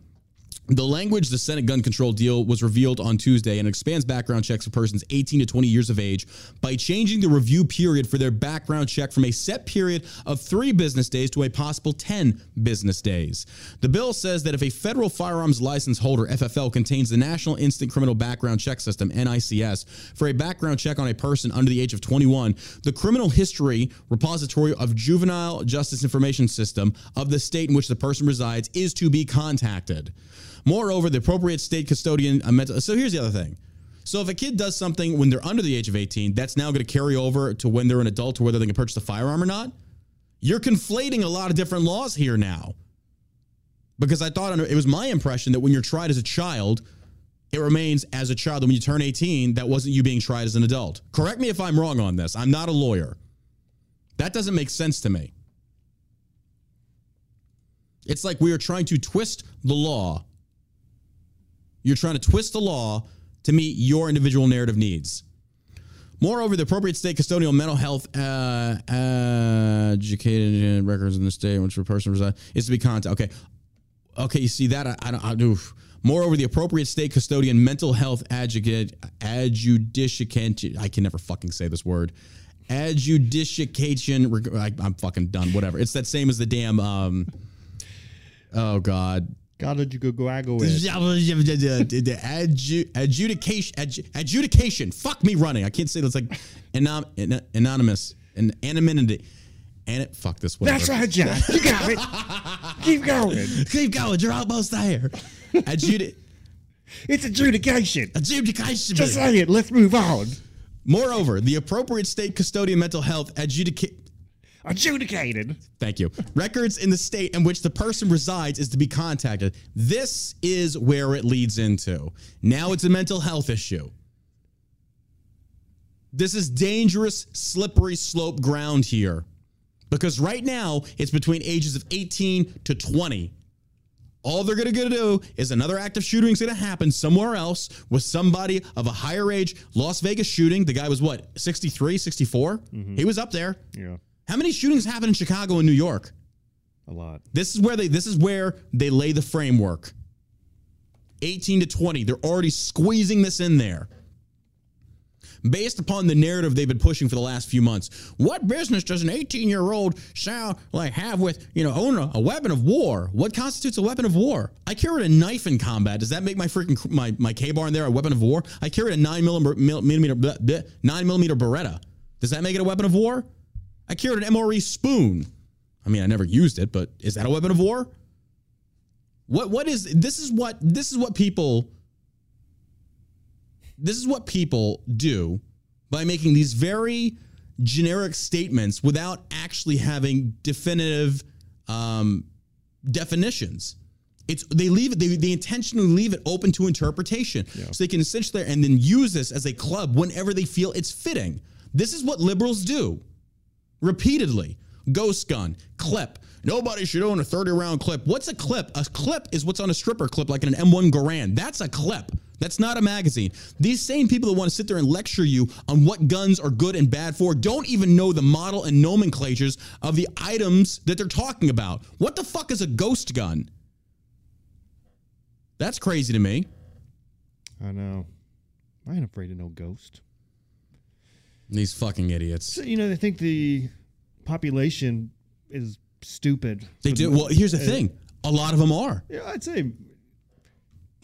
[SPEAKER 1] The language, the Senate gun control deal, was revealed on Tuesday and expands background checks for persons 18 to 20 years of age by changing the review period for their background check from a set period of three business days to a possible 10 business days. The bill says that if a federal firearms license holder, FFL, contains the National Instant Criminal Background Check System, NICS, for a background check on a person under the age of 21, the criminal history repository of Juvenile Justice Information System of the state in which the person resides is to be contacted. Moreover, the appropriate state custodian. mental- So here's the other thing. So if a kid does something when they're under the age of 18, that's now going to carry over to when they're an adult to whether they can purchase a firearm or not. You're conflating a lot of different laws here now. Because I thought it was my impression that when you're tried as a child, it remains as a child. And when you turn 18, that wasn't you being tried as an adult. Correct me if I'm wrong on this. I'm not a lawyer. That doesn't make sense to me. It's like we are trying to twist the law. You're trying to twist the law to meet your individual narrative needs. Moreover, the appropriate state custodial mental health uh, educated records in the state in which the person resides is to be contacted. Okay, okay, you see that? I, I don't. I do. Moreover, the appropriate state custodian mental health adjudicate adjudicant. I can never fucking say this word. Adjudication. I, I'm fucking done. Whatever. It's that same as the damn. Um, oh God.
[SPEAKER 2] God, did you go go it?
[SPEAKER 1] the adju- adjudication adju- adjudication. Fuck me running. I can't say that's like anon- an- anonymous and anonymity. And it, fuck this. Whatever.
[SPEAKER 2] That's right, John. You got it. Keep going.
[SPEAKER 1] Keep going. You're almost there. Adjudi-
[SPEAKER 2] It's adjudication.
[SPEAKER 1] adjudication.
[SPEAKER 2] Just say it. Let's move on.
[SPEAKER 1] Moreover, the appropriate state custodian mental health adjudicate.
[SPEAKER 2] Adjudicated.
[SPEAKER 1] Thank you. Records in the state in which the person resides is to be contacted. This is where it leads into. Now it's a mental health issue. This is dangerous, slippery slope ground here. Because right now, it's between ages of 18 to 20. All they're going to do is another active shooting is going to happen somewhere else with somebody of a higher age. Las Vegas shooting, the guy was what, 63, 64? Mm-hmm. He was up there.
[SPEAKER 2] Yeah,
[SPEAKER 1] How many shootings happen in Chicago and New York?
[SPEAKER 2] a lot.
[SPEAKER 1] This is where they this is where they lay the framework. 18 to 20, they're already squeezing this in there. Based upon the narrative they've been pushing for the last few months. What business does an 18-year-old sound like have with, you know, own a, a weapon of war? What constitutes a weapon of war? I carried a knife in combat. Does that make my freaking my my Ka-Bar in there a weapon of war? I carried a 9 millimeter, millimeter 9 millimeter Beretta. Does that make it a weapon of war? I carried an MRE spoon. I mean, I never used it, but is that a weapon of war? What what is this is what this is what people this is what people do by making these very generic statements without actually having definitive um, definitions. It's they leave it they, they intentionally leave it open to interpretation so they can essentially and then use this as a club whenever they feel it's fitting. This is what liberals do repeatedly. Ghost gun, clip. Nobody should own a 30 round clip. What's a clip? A clip is what's on a stripper clip, like an M1 Garand. That's a clip. That's not a magazine. These same people that want to sit there and lecture you on what guns are good and bad for don't even know the model and nomenclatures of the items that they're talking about. What the fuck is a ghost gun? That's crazy to me.
[SPEAKER 2] I know. I ain't afraid of no ghost.
[SPEAKER 1] These fucking idiots.
[SPEAKER 2] So, you know, they think the population is stupid.
[SPEAKER 1] They do. Well, here's the uh, thing a lot of them are.
[SPEAKER 2] Yeah, I'd say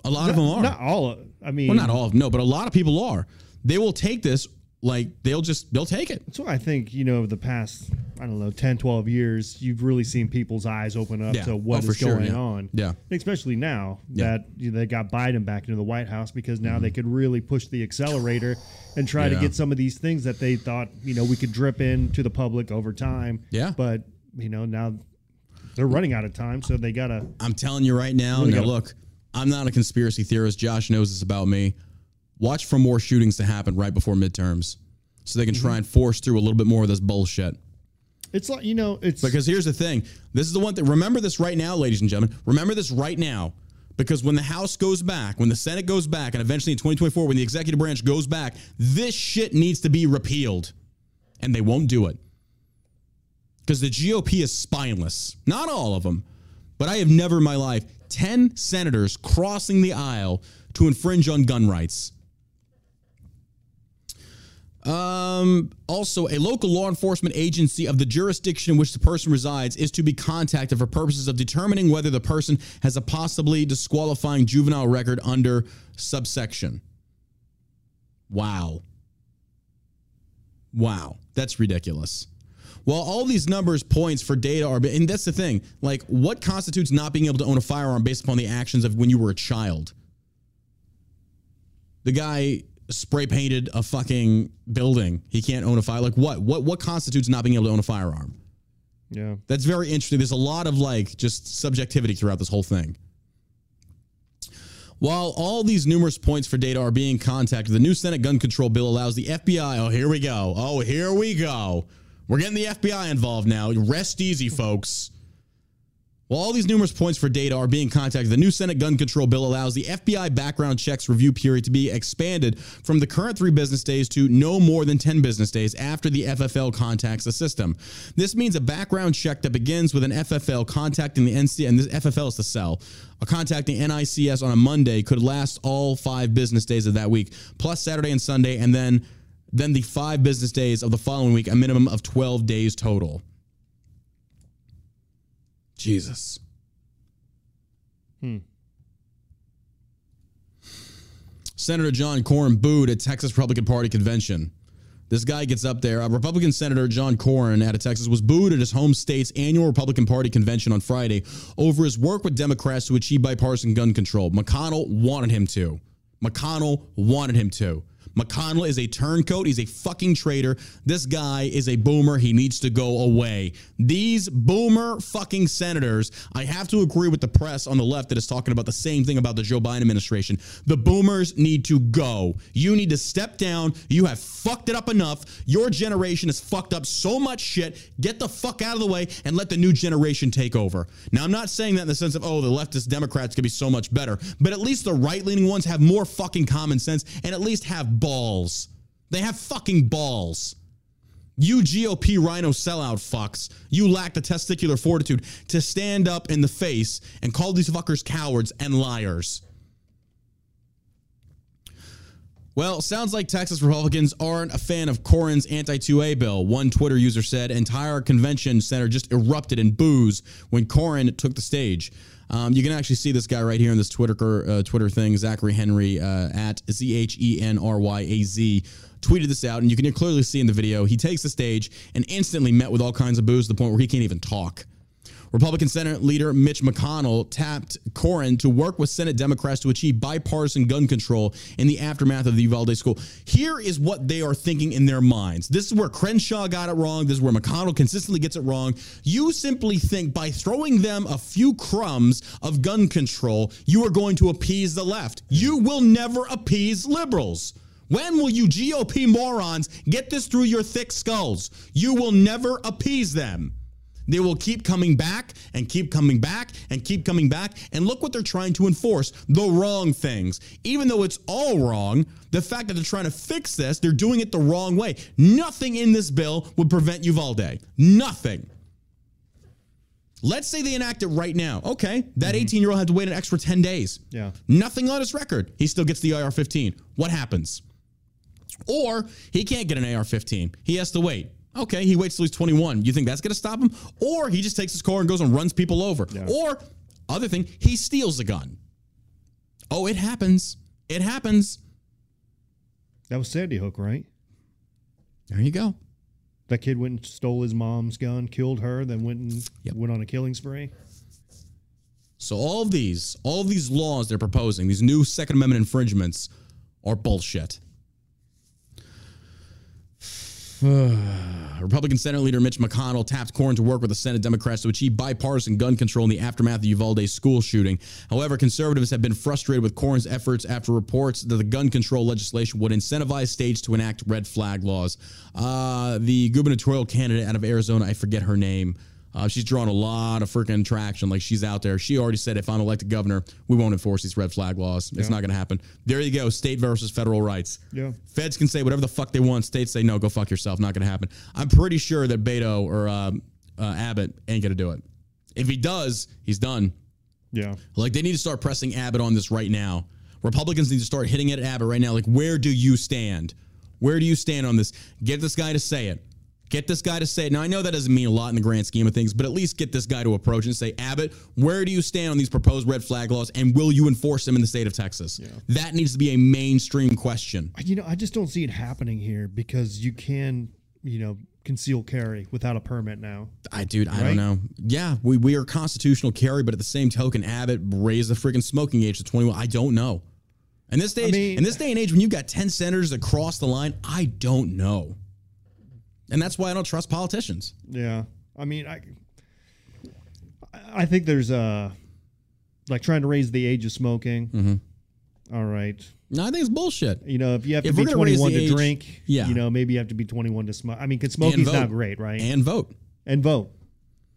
[SPEAKER 1] A lot of them are.
[SPEAKER 2] not all. Of, I mean,
[SPEAKER 1] Well, not all of them, no, but a lot of people are. They will take this like they'll just they'll take it.
[SPEAKER 2] That's why I think, you know, over the past, I don't know, 10, 12 years, you've really seen people's eyes open up
[SPEAKER 1] Yeah.
[SPEAKER 2] to what
[SPEAKER 1] Oh,
[SPEAKER 2] is
[SPEAKER 1] for sure,
[SPEAKER 2] going
[SPEAKER 1] yeah.
[SPEAKER 2] on.
[SPEAKER 1] Yeah.
[SPEAKER 2] Especially now
[SPEAKER 1] Yeah.
[SPEAKER 2] that you know, they got Biden back into the White House because now they could really push the accelerator and try to
[SPEAKER 1] Mm-hmm. Yeah.
[SPEAKER 2] get some of these things that they thought, you know, we could drip in to the public over time.
[SPEAKER 1] Yeah.
[SPEAKER 2] But, you know, now they're running out of time, so they got to.
[SPEAKER 1] I'm telling you right now.
[SPEAKER 2] Really
[SPEAKER 1] now
[SPEAKER 2] gotta-
[SPEAKER 1] look, I'm not a conspiracy theorist. Josh knows this about me. Watch for more shootings to happen right before midterms, so they can
[SPEAKER 2] Mm-hmm.
[SPEAKER 1] try and force through a little bit more of this bullshit.
[SPEAKER 2] It's like, you know, it's.
[SPEAKER 1] Because here's the thing. This is the one thing. Remember this right now, ladies and gentlemen. Remember this right now. Because when the House goes back, when the Senate goes back, and eventually in 2024, when the executive branch goes back, this shit needs to be repealed. And they won't do it. Because the GOP is spineless. Not all of them. But I have never in my life 10 senators crossing the aisle to infringe on gun rights. Um, also, a local law enforcement agency of the jurisdiction in which the person resides is to be contacted for purposes of determining whether the person has a possibly disqualifying juvenile record under subsection. Wow. Wow. That's ridiculous. While all these numbers, points for data are, and that's the thing, like what constitutes not being able to own a firearm based upon the actions of when you were a child? The guy spray painted a fucking building. He can't own a fire. Like what? What? What constitutes not being able to own a firearm?
[SPEAKER 2] yeah.
[SPEAKER 1] That's very interesting. There's a lot of like just subjectivity throughout this whole thing. While all these numerous points for data are being contacted, the new Senate gun control bill allows the FBI. Oh, here we go. Oh, here we go. We're getting the FBI involved now. Rest easy, folks. While all these numerous points for data are being contacted, the new Senate gun control bill allows the FBI background checks review period to be expanded from the current three business days to no more than 10 business days after the FFL contacts the system. This means a background check that begins with an FFL contacting the NC, and this FFL is the cell, a contacting NICS on a Monday could last all five business days of that week, plus Saturday and Sunday, and then then the five business days of the following week, a minimum of 12 days total. Jesus. Hmm. Senator John Cornyn booed at Texas Republican Party convention. This guy gets up there. A Republican Senator John Cornyn out of Texas was booed at his home state's annual Republican Party convention on Friday over his work with Democrats to achieve bipartisan gun control. McConnell wanted him to. McConnell wanted him to. McConnell is a turncoat. He's a fucking traitor. This guy is a boomer. He needs to go away. These boomer fucking senators, I have to agree with the press on the left that is talking about the same thing about the Joe Biden administration. The boomers need to go. You need to step down. You have fucked it up enough. Your generation has fucked up so much shit. Get the fuck out of the way and let the new generation take over. Now, I'm not saying that in the sense of, oh, the leftist Democrats could be so much better, but at least the right leaning ones have more fucking common sense and at least have balls. They have fucking balls. You GOP rhino sellout fucks, you lack the testicular fortitude to stand up in the face and call these fuckers cowards and liars. Well, sounds like Texas Republicans aren't a fan of Cornyn's anti 2A bill. One Twitter user said entire convention center just erupted in boos when Cornyn took the stage. Um, you can actually see this guy right here in this Twitter uh, Twitter thing, Zachary Henry uh, at Z H E N R Y A Z tweeted this out, and you can clearly see in the video he takes the stage and instantly met with all kinds of boos to the point where he can't even talk. Republican Senate leader Mitch McConnell tapped Cornyn to work with Senate Democrats to achieve bipartisan gun control in the aftermath of the Uvalde school. Here is what they are thinking in their minds. This is where Crenshaw got it wrong. This is where McConnell consistently gets it wrong. You simply think by throwing them a few crumbs of gun control, you are going to appease the left. You will never appease liberals. When will you GOP morons get this through your thick skulls? You will never appease them. They will keep coming back and keep coming back and keep coming back. And look what they're trying to enforce the wrong things. Even though it's all wrong, the fact that they're trying to fix this, they're doing it the wrong way. Nothing in this bill would prevent Uvalde. Nothing. Let's say they enact it right now. Okay, that mm-hmm. 18 year old had to wait an extra 10 days.
[SPEAKER 2] Yeah.
[SPEAKER 1] Nothing on his record. He still gets the AR 15. What happens? Or he can't get an AR 15. He has to wait. Okay, he waits till he's 21. You think that's going to stop him? Or he just takes his car and goes and runs people over.
[SPEAKER 2] Yeah.
[SPEAKER 1] Or, other thing, he steals a gun. Oh, it happens. It happens.
[SPEAKER 2] That was Sandy Hook, right?
[SPEAKER 1] There you go.
[SPEAKER 2] That kid went and stole his mom's gun, killed her, then went and
[SPEAKER 1] Yep.
[SPEAKER 2] went on a killing spree.
[SPEAKER 1] So all of these, all of these laws they're proposing, these new Second Amendment infringements, are bullshit. Republican Senate Leader Mitch McConnell tapped Cornyn to work with the Senate Democrats to achieve bipartisan gun control in the aftermath of the Uvalde school shooting. However, conservatives have been frustrated with Cornyn's efforts after reports that the gun control legislation would incentivize states to enact red flag laws. Uh, the gubernatorial candidate out of Arizona, I forget her name. Uh, she's drawn a lot of freaking traction. Like she's out there. She already said, if I'm elected governor, we won't enforce these red flag laws. It's not going to happen. There you go. State versus federal rights.
[SPEAKER 2] Yeah.
[SPEAKER 1] Feds can say whatever the fuck they want. States say no, go fuck yourself. Not going to happen. I'm pretty sure that Beto or uh, uh, Abbott ain't going to do it. If he does, he's done.
[SPEAKER 2] Yeah.
[SPEAKER 1] Like they need to start pressing Abbott on this right now. Republicans need to start hitting it at Abbott right now. Like, where do you stand? Where do you stand on this? Get this guy to say it. Get this guy to say it. Now I know that doesn't mean a lot in the grand scheme of things, but at least get this guy to approach and say, Abbott, where do you stand on these proposed red flag laws, and will you enforce them in the state of Texas? That needs to be a mainstream question.
[SPEAKER 2] You know, I just don't see it happening here because you can, you know, conceal carry without a permit now.
[SPEAKER 1] I dude, I
[SPEAKER 2] Right?
[SPEAKER 1] don't know. Yeah, we, we are constitutional carry, but at the same token, Abbott raised the freaking smoking age to 21. I don't know. In this day,
[SPEAKER 2] mean-
[SPEAKER 1] in this day and age, when you've got 10 senators across the line, I don't know. And that's why I don't trust politicians.
[SPEAKER 2] Yeah. I mean, I I think there's uh like trying to raise the age of smoking.
[SPEAKER 1] Mm-hmm.
[SPEAKER 2] All right.
[SPEAKER 1] No, I think it's bullshit.
[SPEAKER 2] You know, if you have
[SPEAKER 1] If
[SPEAKER 2] to be 21 to
[SPEAKER 1] age-
[SPEAKER 2] drink,
[SPEAKER 1] yeah.
[SPEAKER 2] you know, maybe you have to be 21 to smoke. I mean, cuz smoking's not great, right? And, vote.
[SPEAKER 1] And vote.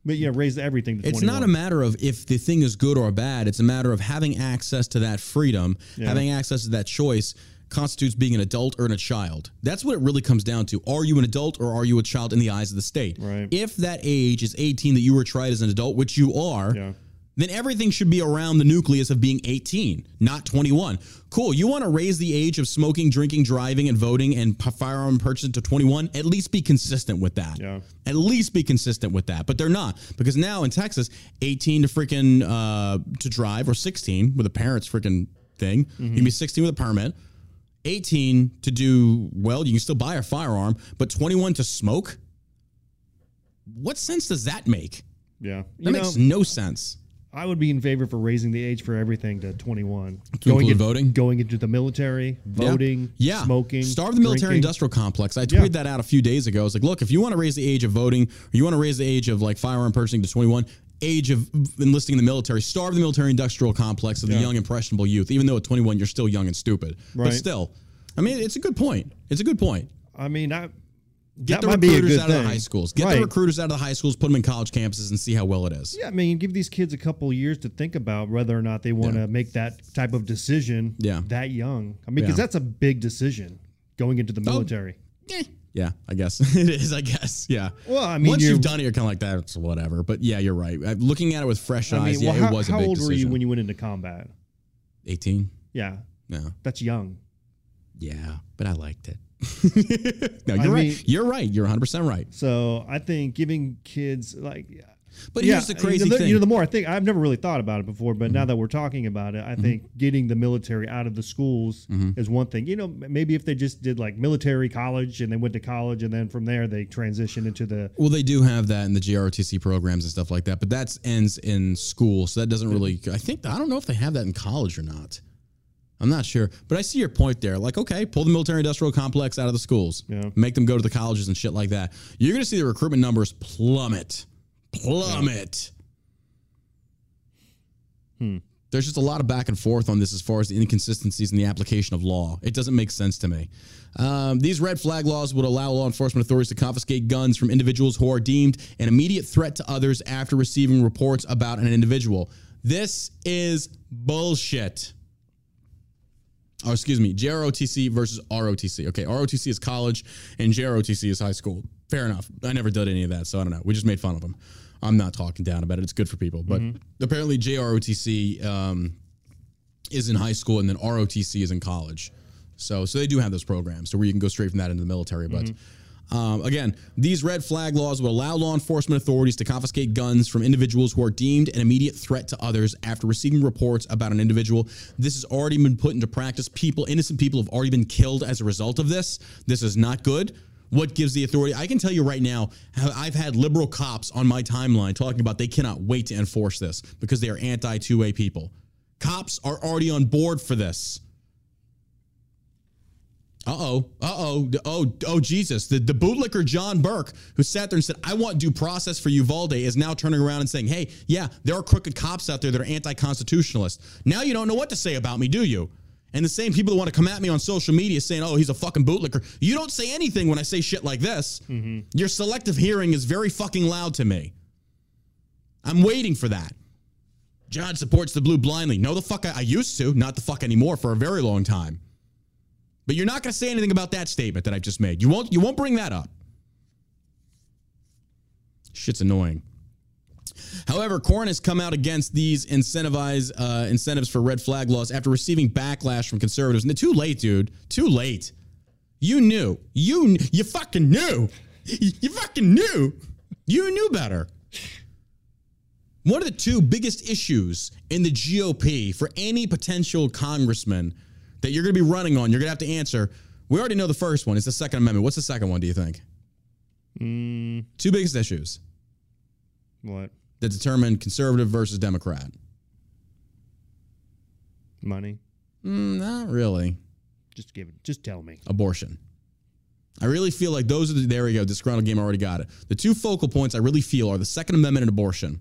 [SPEAKER 2] But yeah, raise everything to
[SPEAKER 1] It's
[SPEAKER 2] 21.
[SPEAKER 1] not a matter of if the thing is good or bad. It's a matter of having access to that freedom,
[SPEAKER 2] Yeah.
[SPEAKER 1] having access to that choice constitutes being an adult or in a child. That's what it really comes down to. Are you an adult or are you a child in the eyes of the state?
[SPEAKER 2] Right.
[SPEAKER 1] If that age is 18 that you were tried as an adult, which you are,
[SPEAKER 2] Yeah.
[SPEAKER 1] then everything should be around the nucleus of being 18, not 21. Cool. You want to raise the age of smoking, drinking, driving, and voting and firearm purchase to 21? At least be consistent with that.
[SPEAKER 2] Yeah.
[SPEAKER 1] At least be consistent with that. But they're not because now in Texas, 18 to freaking uh, to drive or 16 with a parent's freaking thing. You can be 16 with a permit. 18 to do well, you can still buy a firearm, but 21 to smoke? What sense does that make?
[SPEAKER 2] Yeah.
[SPEAKER 1] That
[SPEAKER 2] You know,
[SPEAKER 1] makes no sense.
[SPEAKER 2] I would be in favor for raising the age for everything to 21.
[SPEAKER 1] To include
[SPEAKER 2] in-
[SPEAKER 1] voting?
[SPEAKER 2] Going into the military, voting,
[SPEAKER 1] yeah.
[SPEAKER 2] smoking.
[SPEAKER 1] Starve the military
[SPEAKER 2] drinking.
[SPEAKER 1] industrial complex. I tweeted
[SPEAKER 2] Yeah.
[SPEAKER 1] that out a few days ago. I was like, look, if you want to raise the age of voting, or you want to raise the age of like firearm purchasing to 21, age of enlisting in the military, starve the military industrial complex of the
[SPEAKER 2] Yeah.
[SPEAKER 1] young, impressionable youth. Even though at 21, you're still young and stupid. But still, I mean, it's a good point. It's a good point.
[SPEAKER 2] I mean, I,
[SPEAKER 1] Get
[SPEAKER 2] that
[SPEAKER 1] the
[SPEAKER 2] might be a
[SPEAKER 1] recruiters out of the high schools. Get
[SPEAKER 2] Right.
[SPEAKER 1] the recruiters out of the high schools, put them in college campuses, and see how well it is.
[SPEAKER 2] Yeah, I mean, give these kids a couple years to think about whether or not they want to
[SPEAKER 1] Yeah.
[SPEAKER 2] make that type of decision
[SPEAKER 1] Yeah.
[SPEAKER 2] that young. I mean, because
[SPEAKER 1] Yeah.
[SPEAKER 2] that's a big decision going into the military.
[SPEAKER 1] Eh, Yeah, I guess it is. I guess. Yeah.
[SPEAKER 2] Well, I mean,
[SPEAKER 1] once
[SPEAKER 2] you're-
[SPEAKER 1] you've done it, you're kind of like that. It's whatever. But yeah, you're right. Uh, Looking at it with fresh
[SPEAKER 2] I
[SPEAKER 1] eyes,
[SPEAKER 2] mean,
[SPEAKER 1] yeah,
[SPEAKER 2] how,
[SPEAKER 1] it was a
[SPEAKER 2] how
[SPEAKER 1] big
[SPEAKER 2] old were you when you went into combat?
[SPEAKER 1] 18.
[SPEAKER 2] Yeah,
[SPEAKER 1] No.
[SPEAKER 2] that's young.
[SPEAKER 1] Yeah, but I liked it. no, you're
[SPEAKER 2] I
[SPEAKER 1] right.
[SPEAKER 2] mean-
[SPEAKER 1] you're right. You're 100 percent right.
[SPEAKER 2] So I think giving kids like
[SPEAKER 1] But
[SPEAKER 2] yeah,
[SPEAKER 1] here's the crazy
[SPEAKER 2] you know, the,
[SPEAKER 1] thing.
[SPEAKER 2] You know, the more I think, I've never really thought about it before, but now
[SPEAKER 1] Mm-hmm.
[SPEAKER 2] that we're talking about it, I think getting the military out of the schools
[SPEAKER 1] Mm-hmm.
[SPEAKER 2] is one thing. You know, maybe if they just did like military college and they went to college and then from there they transitioned into the
[SPEAKER 1] well, they do have that in the JROTC programs and stuff like that, but that ends in school, so that doesn't really. I think I don't know if they have that in college or not. I'm not sure, but I see your point there. Like, okay, pull the military industrial complex out of the schools,
[SPEAKER 2] Yeah.
[SPEAKER 1] make them go to the colleges and shit like that. You're going to see the recruitment numbers plummet, plummet. There's just a lot of back and forth on this as far as the inconsistencies in the application of law. It doesn't make sense to me. Um, these red flag laws would allow law enforcement authorities to confiscate guns from individuals who are deemed an immediate threat to others after receiving reports about an individual. This is bullshit. Oh, excuse me, JROTC versus ROTC. Okay, ROTC is college and JROTC is high school. Fair enough. I never did any of that, so I don't know. We just made fun of them. I'm not talking down about it. It's good for people. But apparently, JROTC um, is in high school and then ROTC is in college. So, so they do have those programs, so where you can go straight from that into the military. But um, again, these red flag laws would allow law enforcement authorities to confiscate guns from individuals who are deemed an immediate threat to others after receiving reports about an individual. This has already been put into practice. People, innocent people, have already been killed as a result of this. This is not good. What gives the authority? I can tell you right now, I've had liberal cops on my timeline talking about they cannot wait to enforce this because they are anti two way people. Cops are already on board for this. Uh oh. Uh oh. Oh, oh, Jesus. The, the bootlicker John Burk, who sat there and said, I want due process for Uvalde, is now turning around and saying, hey, yeah, there are crooked cops out there that are anti constitutionalist. Now you don't know what to say about me, do you? And the same people that want to come at me on social media saying, oh, he's a fucking bootlicker. You don't say anything when I say shit like this. Mm-hmm. Your selective hearing is very fucking loud to me. I'm waiting for that. John supports the blue blindly. No, the fuck I, I used to, not the fuck anymore for a very long time. But you're not going to say anything about that statement that I've just made. You won't. You won't bring that up. Shit's annoying. However, Cornyn has come out against these incentivize uh, incentives for red flag laws after receiving backlash from conservatives. And too late, dude. Too late. You knew. You you fucking knew. You fucking knew. You knew better. One of the two biggest issues in the GOP for any potential congressman that you're going to be running on, you're going to have to answer. We already know the first one. It's the Second Amendment. What's the second one, do you think? Two biggest issues
[SPEAKER 2] what
[SPEAKER 1] that determine conservative versus Democrat.
[SPEAKER 2] money.
[SPEAKER 1] Mm, not really.
[SPEAKER 2] Just give it. Just tell me.
[SPEAKER 1] Abortion. I really feel like those are the, there we go. Disgruntled game already got it. The two focal points I really feel are the Second Amendment and abortion.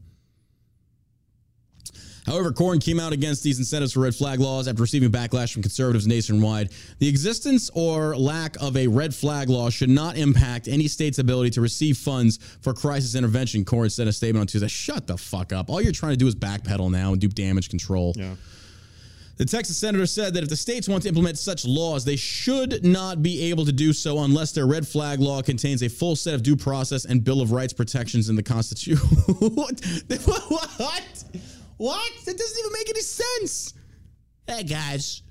[SPEAKER 1] However, Cornyn came out against these incentives for red flag laws after receiving backlash from conservatives nationwide. The existence or lack of a red flag law should not impact any state's ability to receive funds for crisis intervention. Cornyn said in a statement on Tuesday. Shut the fuck up. All you're trying to do is backpedal now and do damage control.
[SPEAKER 2] Yeah.
[SPEAKER 1] The Texas senator said that if the states want to implement such laws, they should not be able to do so unless their red flag law contains a full set of due process and Bill of Rights protections in the Constitution. what? what? What? That doesn't even make any sense.
[SPEAKER 3] Hey guys,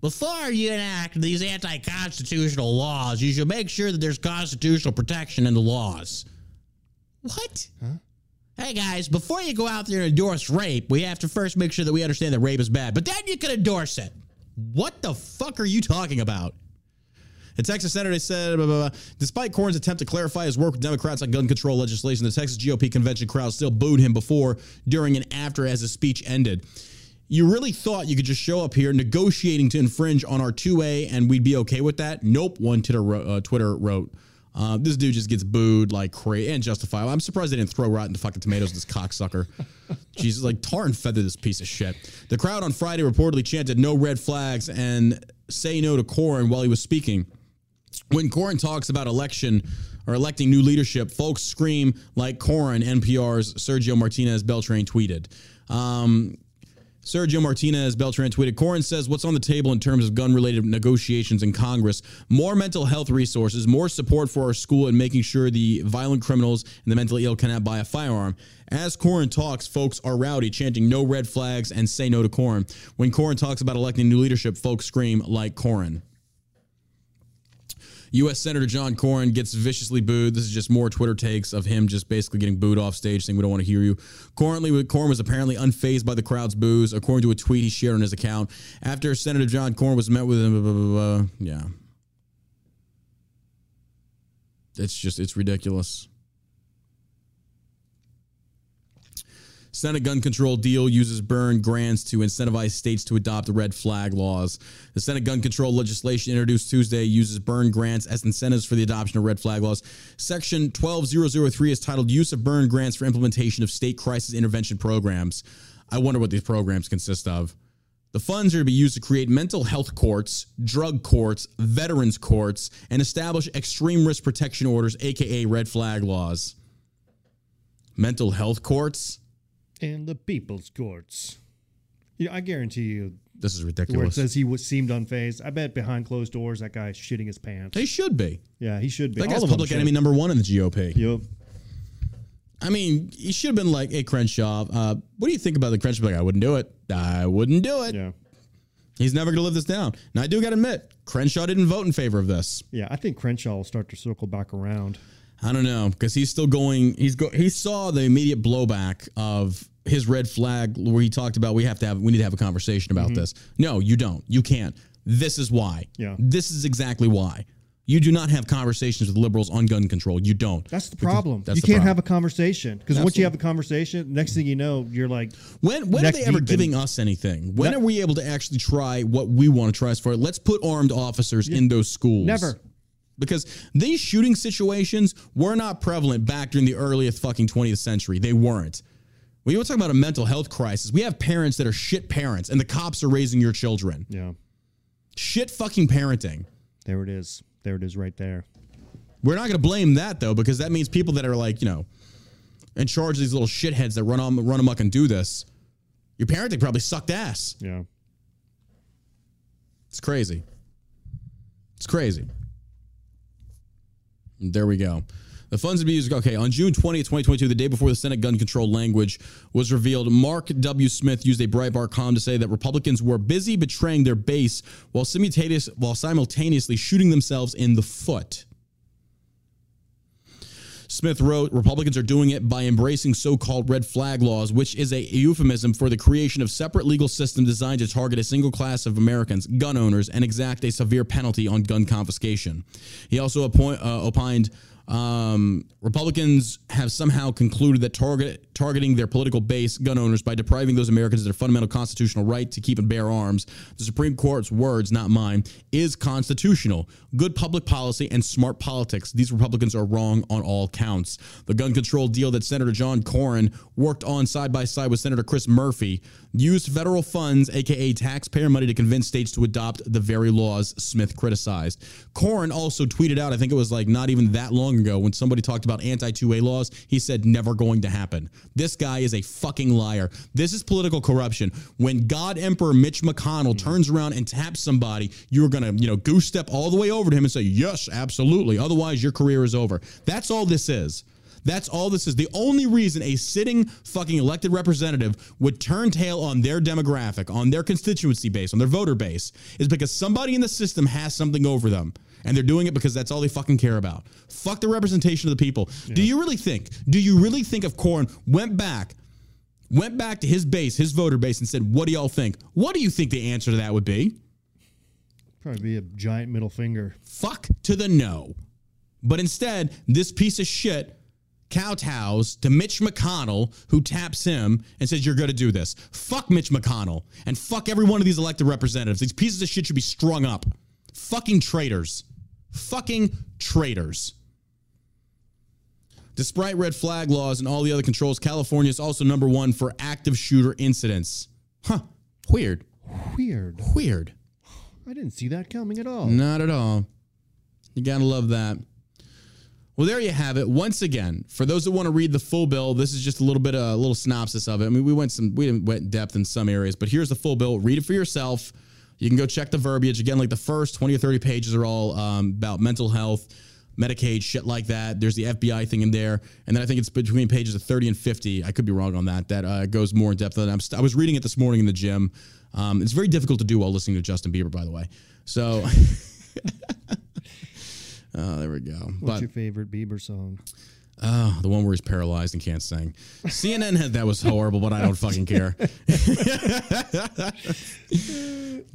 [SPEAKER 3] before you enact these anti constitutional laws, you should make sure that there's constitutional protection in the laws. What? Hey guys, before you go out there and endorse rape, we have to first make sure that we understand that rape is bad, but then you can endorse it.
[SPEAKER 1] What the fuck are you talking about? A Texas senator said, blah, blah, blah. despite Cornyn's attempt to clarify his work with Democrats on gun control legislation, the Texas GOP convention crowd still booed him before, during, and after as his speech ended. You really thought you could just show up here negotiating to infringe on our 2A and we'd be okay with that? Nope, one Twitter, wrote- uh, Twitter wrote. Uh, this dude just gets booed like crazy and justifiable. I'm surprised they didn't throw rotten fucking tomatoes at this cocksucker. Jesus, like tar and feather this piece of shit. The crowd on Friday reportedly chanted no red flags and say no to Cornyn while he was speaking. When Cornyn talks about election or electing new leadership, folks scream like Cornyn, NPR's Sergio Martinez Beltran tweeted. Um, Sergio Martinez Beltran tweeted, Cornyn says what's on the table in terms of gun related negotiations in Congress more mental health resources, more support for our school, and making sure the violent criminals and the mentally ill cannot buy a firearm. As Cornyn talks, folks are rowdy, chanting no red flags and say no to Cornyn. When Cornyn talks about electing new leadership, folks scream like Cornyn. U.S. Senator John Cornyn gets viciously booed. This is just more Twitter takes of him just basically getting booed off stage, saying we don't want to hear you. Currently, Cornyn was apparently unfazed by the crowd's boos, according to a tweet he shared on his account. After Senator John Cornyn was met with him, blah, blah, blah. yeah, it's just it's ridiculous. Senate gun control deal uses Byrne grants to incentivize states to adopt red flag laws. The Senate gun control legislation introduced Tuesday uses Byrne grants as incentives for the adoption of red flag laws. Section 12003 is titled Use of Byrne Grants for Implementation of State Crisis Intervention Programs. I wonder what these programs consist of. The funds are to be used to create mental health courts, drug courts, veterans courts, and establish extreme risk protection orders, aka red flag laws. Mental health courts?
[SPEAKER 2] And the people's courts. Yeah, I guarantee you,
[SPEAKER 1] This is ridiculous.
[SPEAKER 2] where it says he was seemed unfazed. I bet behind closed doors that guy's shitting his pants.
[SPEAKER 1] They should be.
[SPEAKER 2] Yeah, he should be.
[SPEAKER 1] That
[SPEAKER 2] All
[SPEAKER 1] guy's
[SPEAKER 2] of them
[SPEAKER 1] public
[SPEAKER 2] should.
[SPEAKER 1] enemy number one in the GOP.
[SPEAKER 2] Yup.
[SPEAKER 1] I mean, he should have been like, hey, Crenshaw, uh, what do you think about the Crenshaw? Like, I wouldn't do it. I wouldn't do it.
[SPEAKER 2] Yeah.
[SPEAKER 1] He's never going to live this down. Now, I do got to admit, Crenshaw didn't vote in favor of this.
[SPEAKER 2] Yeah, I think Crenshaw will start to circle back around.
[SPEAKER 1] I don't know because he's still going. He's go. He saw the immediate blowback of his red flag where he talked about we have to have we need to have a conversation about mm-hmm. this. No, you don't. You can't. This is why.
[SPEAKER 2] Yeah.
[SPEAKER 1] This is exactly why. You do not have conversations with liberals on gun control. You don't.
[SPEAKER 2] That's the problem.
[SPEAKER 1] that's
[SPEAKER 2] you
[SPEAKER 1] the
[SPEAKER 2] can't
[SPEAKER 1] problem.
[SPEAKER 2] have a conversation because once you have a conversation, next thing you know, you're like,
[SPEAKER 1] When when are they ever
[SPEAKER 2] deep in-
[SPEAKER 1] giving us anything? When are we able to actually try what we want to try as far? Let's put armed officers in those schools.
[SPEAKER 2] Never.
[SPEAKER 1] Because these shooting situations were not prevalent back during the earliest fucking 20th century. They weren't. When you want to talk about a mental health crisis, we have parents that are shit parents, and the cops are raising your children.
[SPEAKER 2] yeah,
[SPEAKER 1] Shit fucking parenting.
[SPEAKER 2] there it is. There it is right there.
[SPEAKER 1] We're not going to blame that though, because that means people that are like, you know, in charge of these little shitheads that run on run amok and do this. Your parenting probably sucked ass.
[SPEAKER 2] Yeah.
[SPEAKER 1] It's crazy. It's crazy. There we go. The funds be used. Okay, on June 20th, 2022, the day before the Senate gun control language was revealed, Mark W. Smith used a Breitbart column to say that Republicans were busy betraying their base while while simultaneously shooting themselves in the foot. Smith wrote, Republicans are doing it by embracing so called red flag laws, which is a euphemism for the creation of separate legal systems designed to target a single class of Americans, gun owners, and exact a severe penalty on gun confiscation. He also appoint, uh, opined um, Republicans have somehow concluded that target, targeting their political base, gun owners, by depriving those Americans of their fundamental constitutional right to keep and bear arms, the Supreme Court's words, not mine, is constitutional. Good public policy and smart politics. These Republicans are wrong on all counts. The gun control deal that Senator John Cornyn worked on side by side with Senator Chris Murphy used federal funds, aka taxpayer money, to convince states to adopt the very laws Smith criticized. Cornyn also tweeted out, I think it was like not even that long ago, when somebody talked about anti 2A laws, he said, never going to happen. This guy is a fucking liar. This is political corruption. When God Emperor Mitch McConnell hmm. turns around and taps somebody, you're going to, you know, goose step all the way over to him and say, yes, absolutely. Otherwise, your career is over. That's all this is. That's all this is. The only reason a sitting fucking elected representative would turn tail on their demographic, on their constituency base, on their voter base, is because somebody in the system has something over them. And they're doing it because that's all they fucking care about. Fuck the representation of the people. Do you really think, do you really think if Cornyn went back, went back to his base, his voter base, and said, What do y'all think? What do you think the answer to that would be?
[SPEAKER 2] Probably be a giant middle finger.
[SPEAKER 1] fuck to the no. But instead, this piece of shit kowtows to Mitch McConnell, who taps him and says, You're going to do this. Fuck Mitch McConnell and fuck every one of these elected representatives. These pieces of shit should be strung up. Fucking traitors. Fucking traitors. Despite red flag laws and all the other controls, California is also number one for active shooter incidents. Huh. Weird.
[SPEAKER 2] Weird.
[SPEAKER 1] Weird.
[SPEAKER 2] I didn't see that coming at all.
[SPEAKER 1] Not at all. You gotta love that. Well, there you have it. Once again, for those that want to read the full bill, this is just a little bit of a little synopsis of it. I mean, we went some we went in depth in some areas, but here's the full bill. Read it for yourself. You can go check the verbiage again. Like the first twenty or thirty pages are all um, about mental health, Medicaid, shit like that. There's the FBI thing in there, and then I think it's between pages of thirty and fifty. I could be wrong on that. That uh, goes more in depth. Than I'm st- I was reading it this morning in the gym. Um, it's very difficult to do while listening to Justin Bieber, by the way. So. Oh, there we go.
[SPEAKER 2] What's
[SPEAKER 1] but
[SPEAKER 2] your favorite Bieber song?
[SPEAKER 1] Oh, the one where he's paralyzed and can't sing. CNN had that was horrible, but I don't fucking care.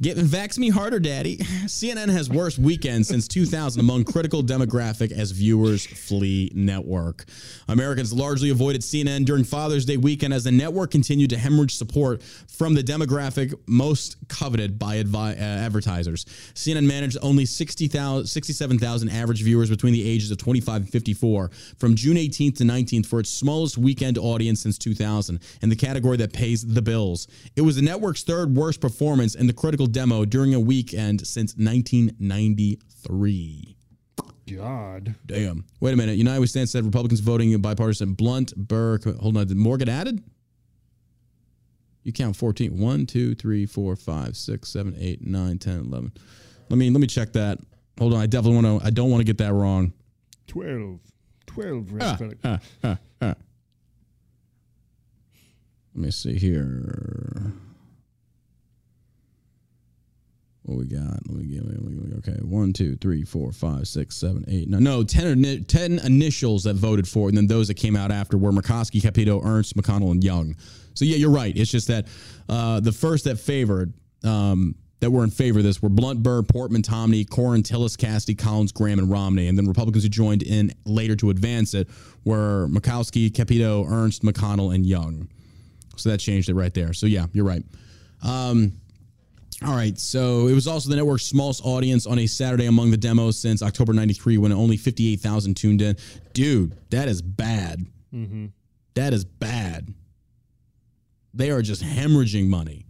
[SPEAKER 1] Getting vax me harder, daddy. CNN has worst weekend since 2000 among critical demographic as viewers flee network. Americans largely avoided CNN during Father's Day weekend as the network continued to hemorrhage support from the demographic most coveted by advi- uh, advertisers. CNN managed only 60,000 67,000 average viewers between the ages of 25 and 54 from June 18th to 19th for its smallest weekend audience since 2000 in the category that pays the bills. It was the network's third worst performance in the critical demo during a weekend since 1993.
[SPEAKER 2] God.
[SPEAKER 1] Damn. Wait a minute. United We Stand said Republicans voting in bipartisan. Blunt, Burr. Hold on. Did Moore get added? You count 14. 1, 2, 3, 4, 5, 6, 7, 8, 9, 10, 11. Let me let me check that. Hold on. I definitely want to I don't want to get that wrong.
[SPEAKER 2] 12. 12
[SPEAKER 1] Ah,
[SPEAKER 2] respect.
[SPEAKER 1] ah, ah, ah. Let me see here. What we got? Let me get. Okay, one, two, three, four, five, six, seven, eight. No, no, ten, 10 initials that voted for, it, and then those that came out after were Murkowski, Capito, Ernst, McConnell, and Young. So yeah, you're right. It's just that uh, the first that favored. Um, that were in favor of this were Blunt, Burr, Portman, Toomey, Cornyn, Tillis, Cassidy, Collins, Graham, and Romney. And then Republicans who joined in later to advance it were Murkowski, Capito, Ernst, McConnell, and Young. So that changed it right there. So yeah, you're right. Um, all right. So it was also the network's smallest audience on a Saturday among the demos since October 93 when only 58,000 tuned in. Dude, that is bad. That is bad. They are just hemorrhaging money.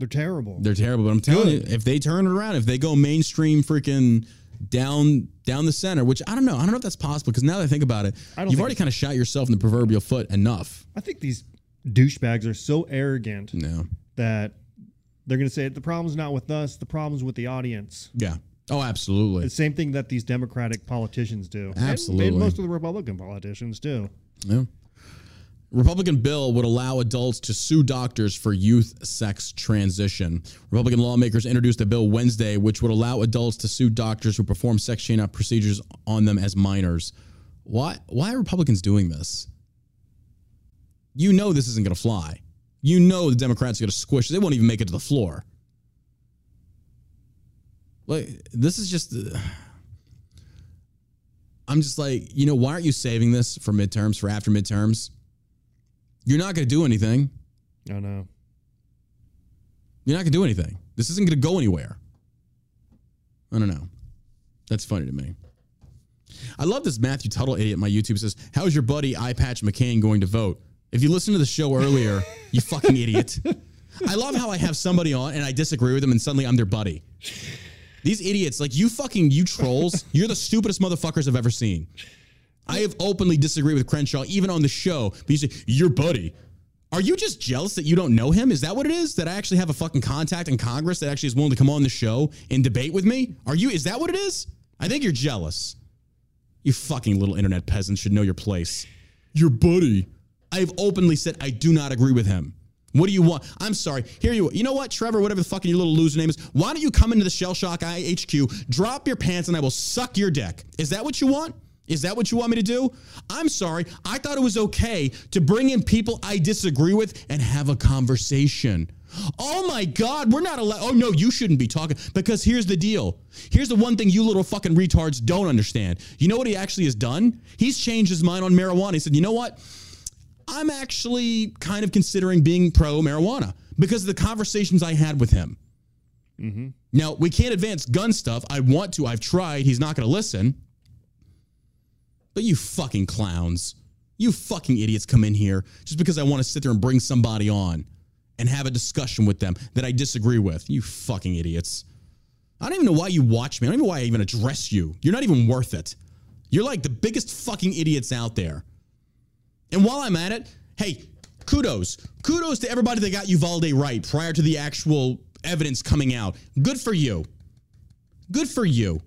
[SPEAKER 2] They're terrible.
[SPEAKER 1] They're terrible, but I'm telling
[SPEAKER 2] Good.
[SPEAKER 1] you, if they turn it around, if they go mainstream, freaking down down the center, which I don't know, I don't know if that's possible because now that I think about it, you've already kind of shot yourself in the proverbial foot enough.
[SPEAKER 2] I think these douchebags are so arrogant
[SPEAKER 1] No,
[SPEAKER 2] that they're going to say the problem's not with us, the problem's with the audience.
[SPEAKER 1] yeah, oh, absolutely,
[SPEAKER 2] The same thing that these Democratic politicians do. And-
[SPEAKER 1] Absolutely.
[SPEAKER 2] And, most of the Republican politicians do.
[SPEAKER 1] yeah. Republican bill would allow adults to sue doctors for youth sex transition. Republican lawmakers introduced a bill Wednesday which would allow adults to sue doctors who perform sex change procedures on them as minors. Why? Why are Republicans doing this? You know this isn't going to fly. You know the Democrats are going to squish. They won't even make it to the floor. Like this is just. uh, I'm just like, you know, why aren't you saving this for midterms, for after midterms? You're not going to do anything.
[SPEAKER 2] I know.
[SPEAKER 1] You're not going to do anything. This isn't going to go anywhere. I don't know. That's funny to me. I love this Matthew Tuttle idiot. My YouTube says, "How's your buddy Eye Patch McCain going to vote?" If you listen to the show earlier, you fucking idiot. I love how I have somebody on and I disagree with them, and suddenly I'm their buddy. These idiots, like you fucking you trolls, you're the stupidest motherfuckers I've ever seen. I have openly disagreed with Crenshaw, even on the show. But you say, your buddy. Are you just jealous that you don't know him? Is that what it is? That I actually have a fucking contact in Congress that actually is willing to come on the show and debate with me? Are you, is that what it is? I think you're jealous. You fucking little internet peasants should know your place. your buddy. I've openly said I do not agree with him. What do you want? I'm sorry. Here you You know what, Trevor, whatever the fucking your little loser name is, why don't you come into the Shell Shock IHQ, drop your pants, and I will suck your dick? Is that what you want? Is that what you want me to do? I'm sorry. I thought it was okay to bring in people I disagree with and have a conversation. Oh my God, we're not allowed. Oh no, you shouldn't be talking. Because here's the deal. Here's the one thing you little fucking retards don't understand. You know what he actually has done? He's changed his mind on marijuana. He said, you know what? I'm actually kind of considering being pro marijuana because of the conversations I had with him. Mm-hmm. Now, we can't advance gun stuff. I want to. I've tried. He's not going to listen. But you fucking clowns, you fucking idiots come in here just because I want to sit there and bring somebody on and have a discussion with them that I disagree with. You fucking idiots. I don't even know why you watch me. I don't even know why I even address you. You're not even worth it. You're like the biggest fucking idiots out there. And while I'm at it, hey, kudos. Kudos to everybody that got Uvalde right prior to the actual evidence coming out. Good for you. Good for you.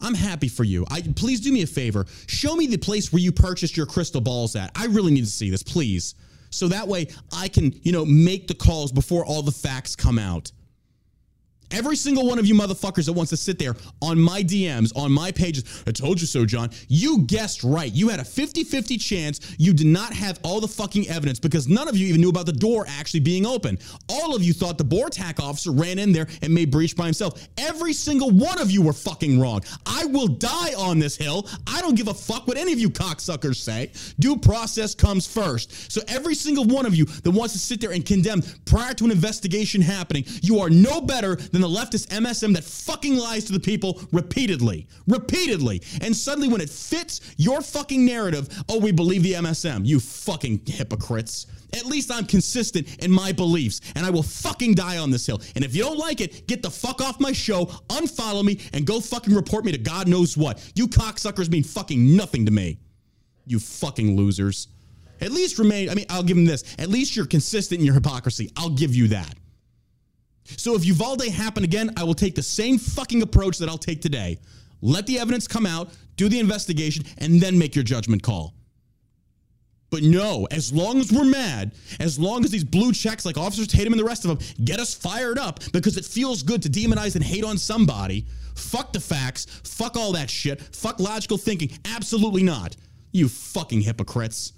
[SPEAKER 1] I'm happy for you. I please do me a favor. Show me the place where you purchased your crystal balls at. I really need to see this, please. So that way I can, you know, make the calls before all the facts come out. Every single one of you motherfuckers that wants to sit there on my DMs, on my pages, I told you so, John. You guessed right. You had a 50 50 chance. You did not have all the fucking evidence because none of you even knew about the door actually being open. All of you thought the BORTAC officer ran in there and made breach by himself. Every single one of you were fucking wrong. I will die on this hill. I don't give a fuck what any of you cocksuckers say. Due process comes first. So every single one of you that wants to sit there and condemn prior to an investigation happening, you are no better than the leftist MSM that fucking lies to the people repeatedly. Repeatedly. And suddenly when it fits your fucking narrative, oh, we believe the MSM. You fucking hypocrites. At least I'm consistent in my beliefs, and I will fucking die on this hill. And if you don't like it, get the fuck off my show, unfollow me, and go fucking report me to God knows what. You cocksuckers mean fucking nothing to me. You fucking losers. At least remain, I mean, I'll give them this. At least you're consistent in your hypocrisy. I'll give you that. So if Uvalde happen again, I will take the same fucking approach that I'll take today. Let the evidence come out, do the investigation, and then make your judgment call. But no, as long as we're mad, as long as these blue checks like Officer Tatum and the rest of them get us fired up because it feels good to demonize and hate on somebody, fuck the facts, fuck all that shit, fuck logical thinking. Absolutely not. You fucking hypocrites.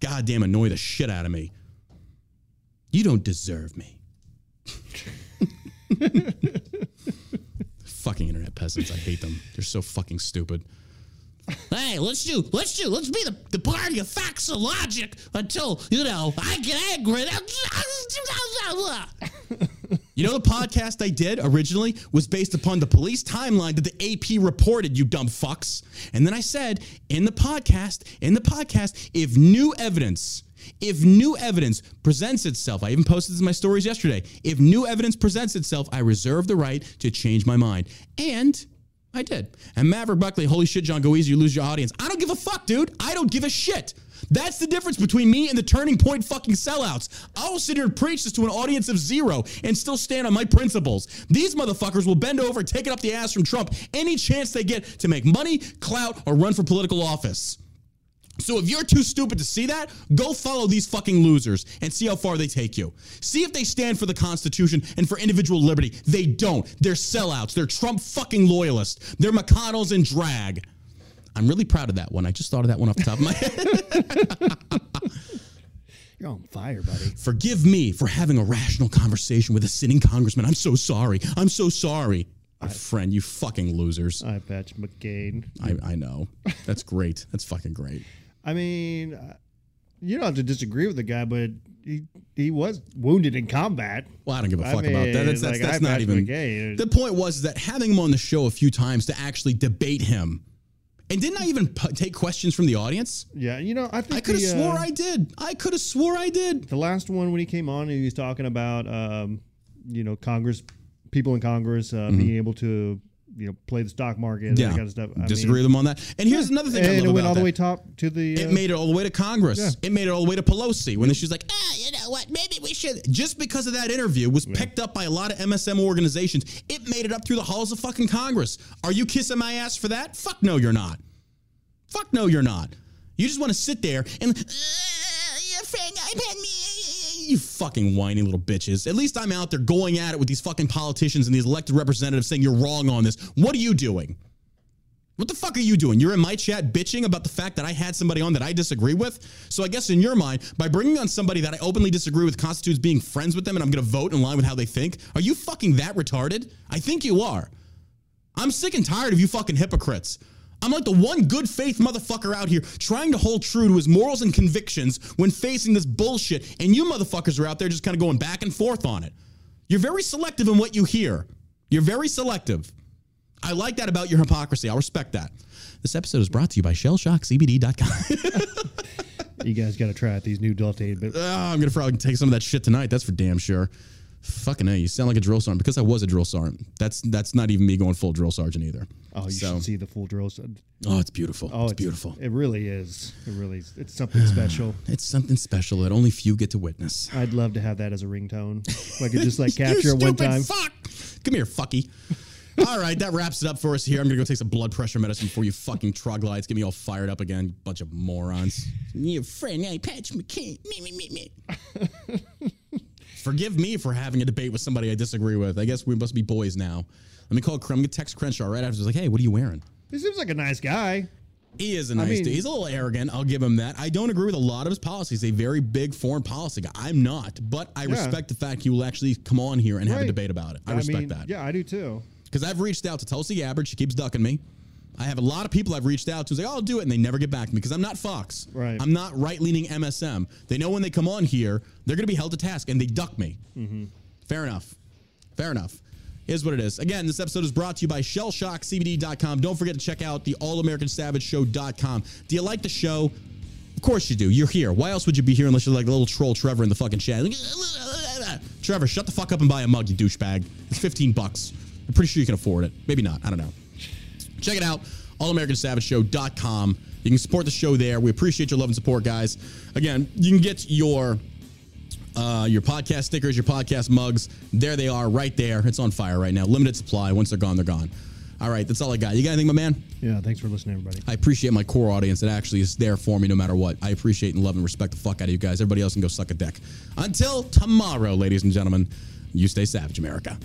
[SPEAKER 1] Goddamn annoy the shit out of me. You don't deserve me. fucking internet peasants. I hate them. They're so fucking stupid.
[SPEAKER 3] Hey, let's do, let's do, let's be the, the party of facts and logic until, you know, I get angry.
[SPEAKER 1] You know, the podcast I did originally was based upon the police timeline that the AP reported, you dumb fucks. And then I said in the podcast, in the podcast, if new evidence, if new evidence presents itself, I even posted this in my stories yesterday. If new evidence presents itself, I reserve the right to change my mind. And I did. And Maverick Buckley, holy shit, John, go easy, you lose your audience. I don't give a fuck, dude. I don't give a shit. That's the difference between me and the turning point fucking sellouts. I will sit here and preach this to an audience of zero and still stand on my principles. These motherfuckers will bend over, take it up the ass from Trump any chance they get to make money, clout, or run for political office. So if you're too stupid to see that, go follow these fucking losers and see how far they take you. See if they stand for the Constitution and for individual liberty. They don't. They're sellouts. They're Trump fucking loyalists. They're McConnell's in drag. I'm really proud of that one. I just thought of that one off the top of my head.
[SPEAKER 2] You're on fire, buddy.
[SPEAKER 1] Forgive me for having a rational conversation with a sitting congressman. I'm so sorry. I'm so sorry. My friend, you fucking losers.
[SPEAKER 2] Eyepatch McCain.
[SPEAKER 1] I, I know. That's great. That's fucking great.
[SPEAKER 2] I mean, uh, you don't have to disagree with the guy, but he he was wounded in combat.
[SPEAKER 1] Well, I don't give a fuck about that. That's, that's,
[SPEAKER 2] like,
[SPEAKER 1] that's not even.
[SPEAKER 2] McCain.
[SPEAKER 1] The point was that having him on the show a few times to actually debate him, and didn't I even pu- take questions from the audience?
[SPEAKER 2] Yeah, you know, I think
[SPEAKER 1] I could have swore
[SPEAKER 2] uh,
[SPEAKER 1] I did. I could have swore I did.
[SPEAKER 2] the last one when he came on, he was talking about um, you know Congress, people in Congress uh, being able to you know play the stock market, and.
[SPEAKER 1] Yeah,
[SPEAKER 2] that kind of stuff. I
[SPEAKER 1] disagree
[SPEAKER 2] mean,
[SPEAKER 1] with them on that. And here's another thing.
[SPEAKER 2] And it went all the
[SPEAKER 1] that.
[SPEAKER 2] way top to the.
[SPEAKER 1] It
[SPEAKER 2] uh,
[SPEAKER 1] made it all the way to Congress.
[SPEAKER 2] Yeah.
[SPEAKER 1] It made it all the way to Pelosi when she's like, ah, you know what? Maybe we should. Just because of that interview was picked up by a lot of MSM organizations. It made it up through the halls of fucking Congress. Are you kissing my ass for that? Fuck no, you're not. Fuck no, you're not. You just want to sit there and "Uh, your friend iPad me. You fucking whiny little bitches. At least I'm out there going at it with these fucking politicians and these elected representatives saying you're wrong on this. What are you doing? What the fuck are you doing? You're in my chat bitching about the fact that I had somebody on that I disagree with. So I guess in your mind, by bringing on somebody that I openly disagree with constitutes being friends with them and I'm going to vote in line with how they think. Are you fucking that retarded? I think you are. I'm sick and tired of you fucking hypocrites. I'm like the one good faith motherfucker out here trying to hold true to his morals and convictions when facing this bullshit, and you motherfuckers are out there just kind of going back and forth on it. You're very selective in what you hear. You're very selective. I like that about your hypocrisy. I'll respect that. This episode is brought to you by shellshockcbd.com.
[SPEAKER 2] You guys got to try out these new Delta but
[SPEAKER 1] Oh, I'm gonna probably take some of that shit tonight. That's for damn sure. Fucking a, you sound like a drill sergeant because I was a drill sergeant. That's that's not even me going full drill sergeant either.
[SPEAKER 2] oh, you
[SPEAKER 1] So-
[SPEAKER 2] should see the full drill. set.
[SPEAKER 1] Oh, it's beautiful.
[SPEAKER 2] Oh,
[SPEAKER 1] it's beautiful.
[SPEAKER 2] It really is. It really is. It's something special.
[SPEAKER 1] It's something special that only few get to witness.
[SPEAKER 2] I'd love to have that as a ringtone. If I could just like capture it one time.
[SPEAKER 1] Fuck. Come here, fucky. all right, that wraps it up for us here. I'm gonna go take some blood pressure medicine before you fucking troglodytes get me all fired up again. You bunch of morons. Your friend, Eyepatch McCain. Me, me, me, me. Forgive me for having a debate with somebody I disagree with. I guess we must be boys now. Let me call. I'm gonna text Crenshaw right after. He's like, "Hey, what are you wearing?"
[SPEAKER 2] He seems like a nice guy.
[SPEAKER 1] He is a nice
[SPEAKER 2] mean-
[SPEAKER 1] dude. He's a little arrogant. I'll give him that. I don't agree with a lot of his policies. He's a very big foreign policy guy. I'm not, but I respect the fact he will actually come on here and have a debate about it. I respect
[SPEAKER 2] mean,
[SPEAKER 1] that.
[SPEAKER 2] Yeah, I do too.
[SPEAKER 1] Because I've reached out to Tulsi Gabbard. She keeps ducking me. I have a lot of people I've reached out to say, oh, I'll do it. And they never get back to me because I'm not Fox.
[SPEAKER 2] Right.
[SPEAKER 1] I'm not right leaning MSM. They know when they come on here, they're going to be held to task and they duck me.
[SPEAKER 2] Mm-hmm.
[SPEAKER 1] Fair enough. Fair enough. Is what it is. Again, this episode is brought to you by shellshockcbd.com. Don't forget to check out the allamericansavageshow.com. Do you like the show? Of course you do. You're here. Why else would you be here unless you're like a little troll Trevor in the fucking chat? Trevor, shut the fuck up and buy a mug, you douchebag. It's 15 bucks. I'm pretty sure you can afford it. Maybe not. I don't know. Check it out, allamericansavageshow.com. You can support the show there. We appreciate your love and support, guys. Again, you can get your uh, your podcast stickers, your podcast mugs. There they are, right there. It's on fire right now. Limited supply. Once they're gone, they're gone. All right, that's all I got. You got anything, my man?
[SPEAKER 2] Yeah, thanks for listening, everybody.
[SPEAKER 1] I appreciate my core audience that actually is there for me no matter what. I appreciate and love and respect the fuck out of you guys. Everybody else can go suck a dick. Until tomorrow, ladies and gentlemen, you stay savage, America.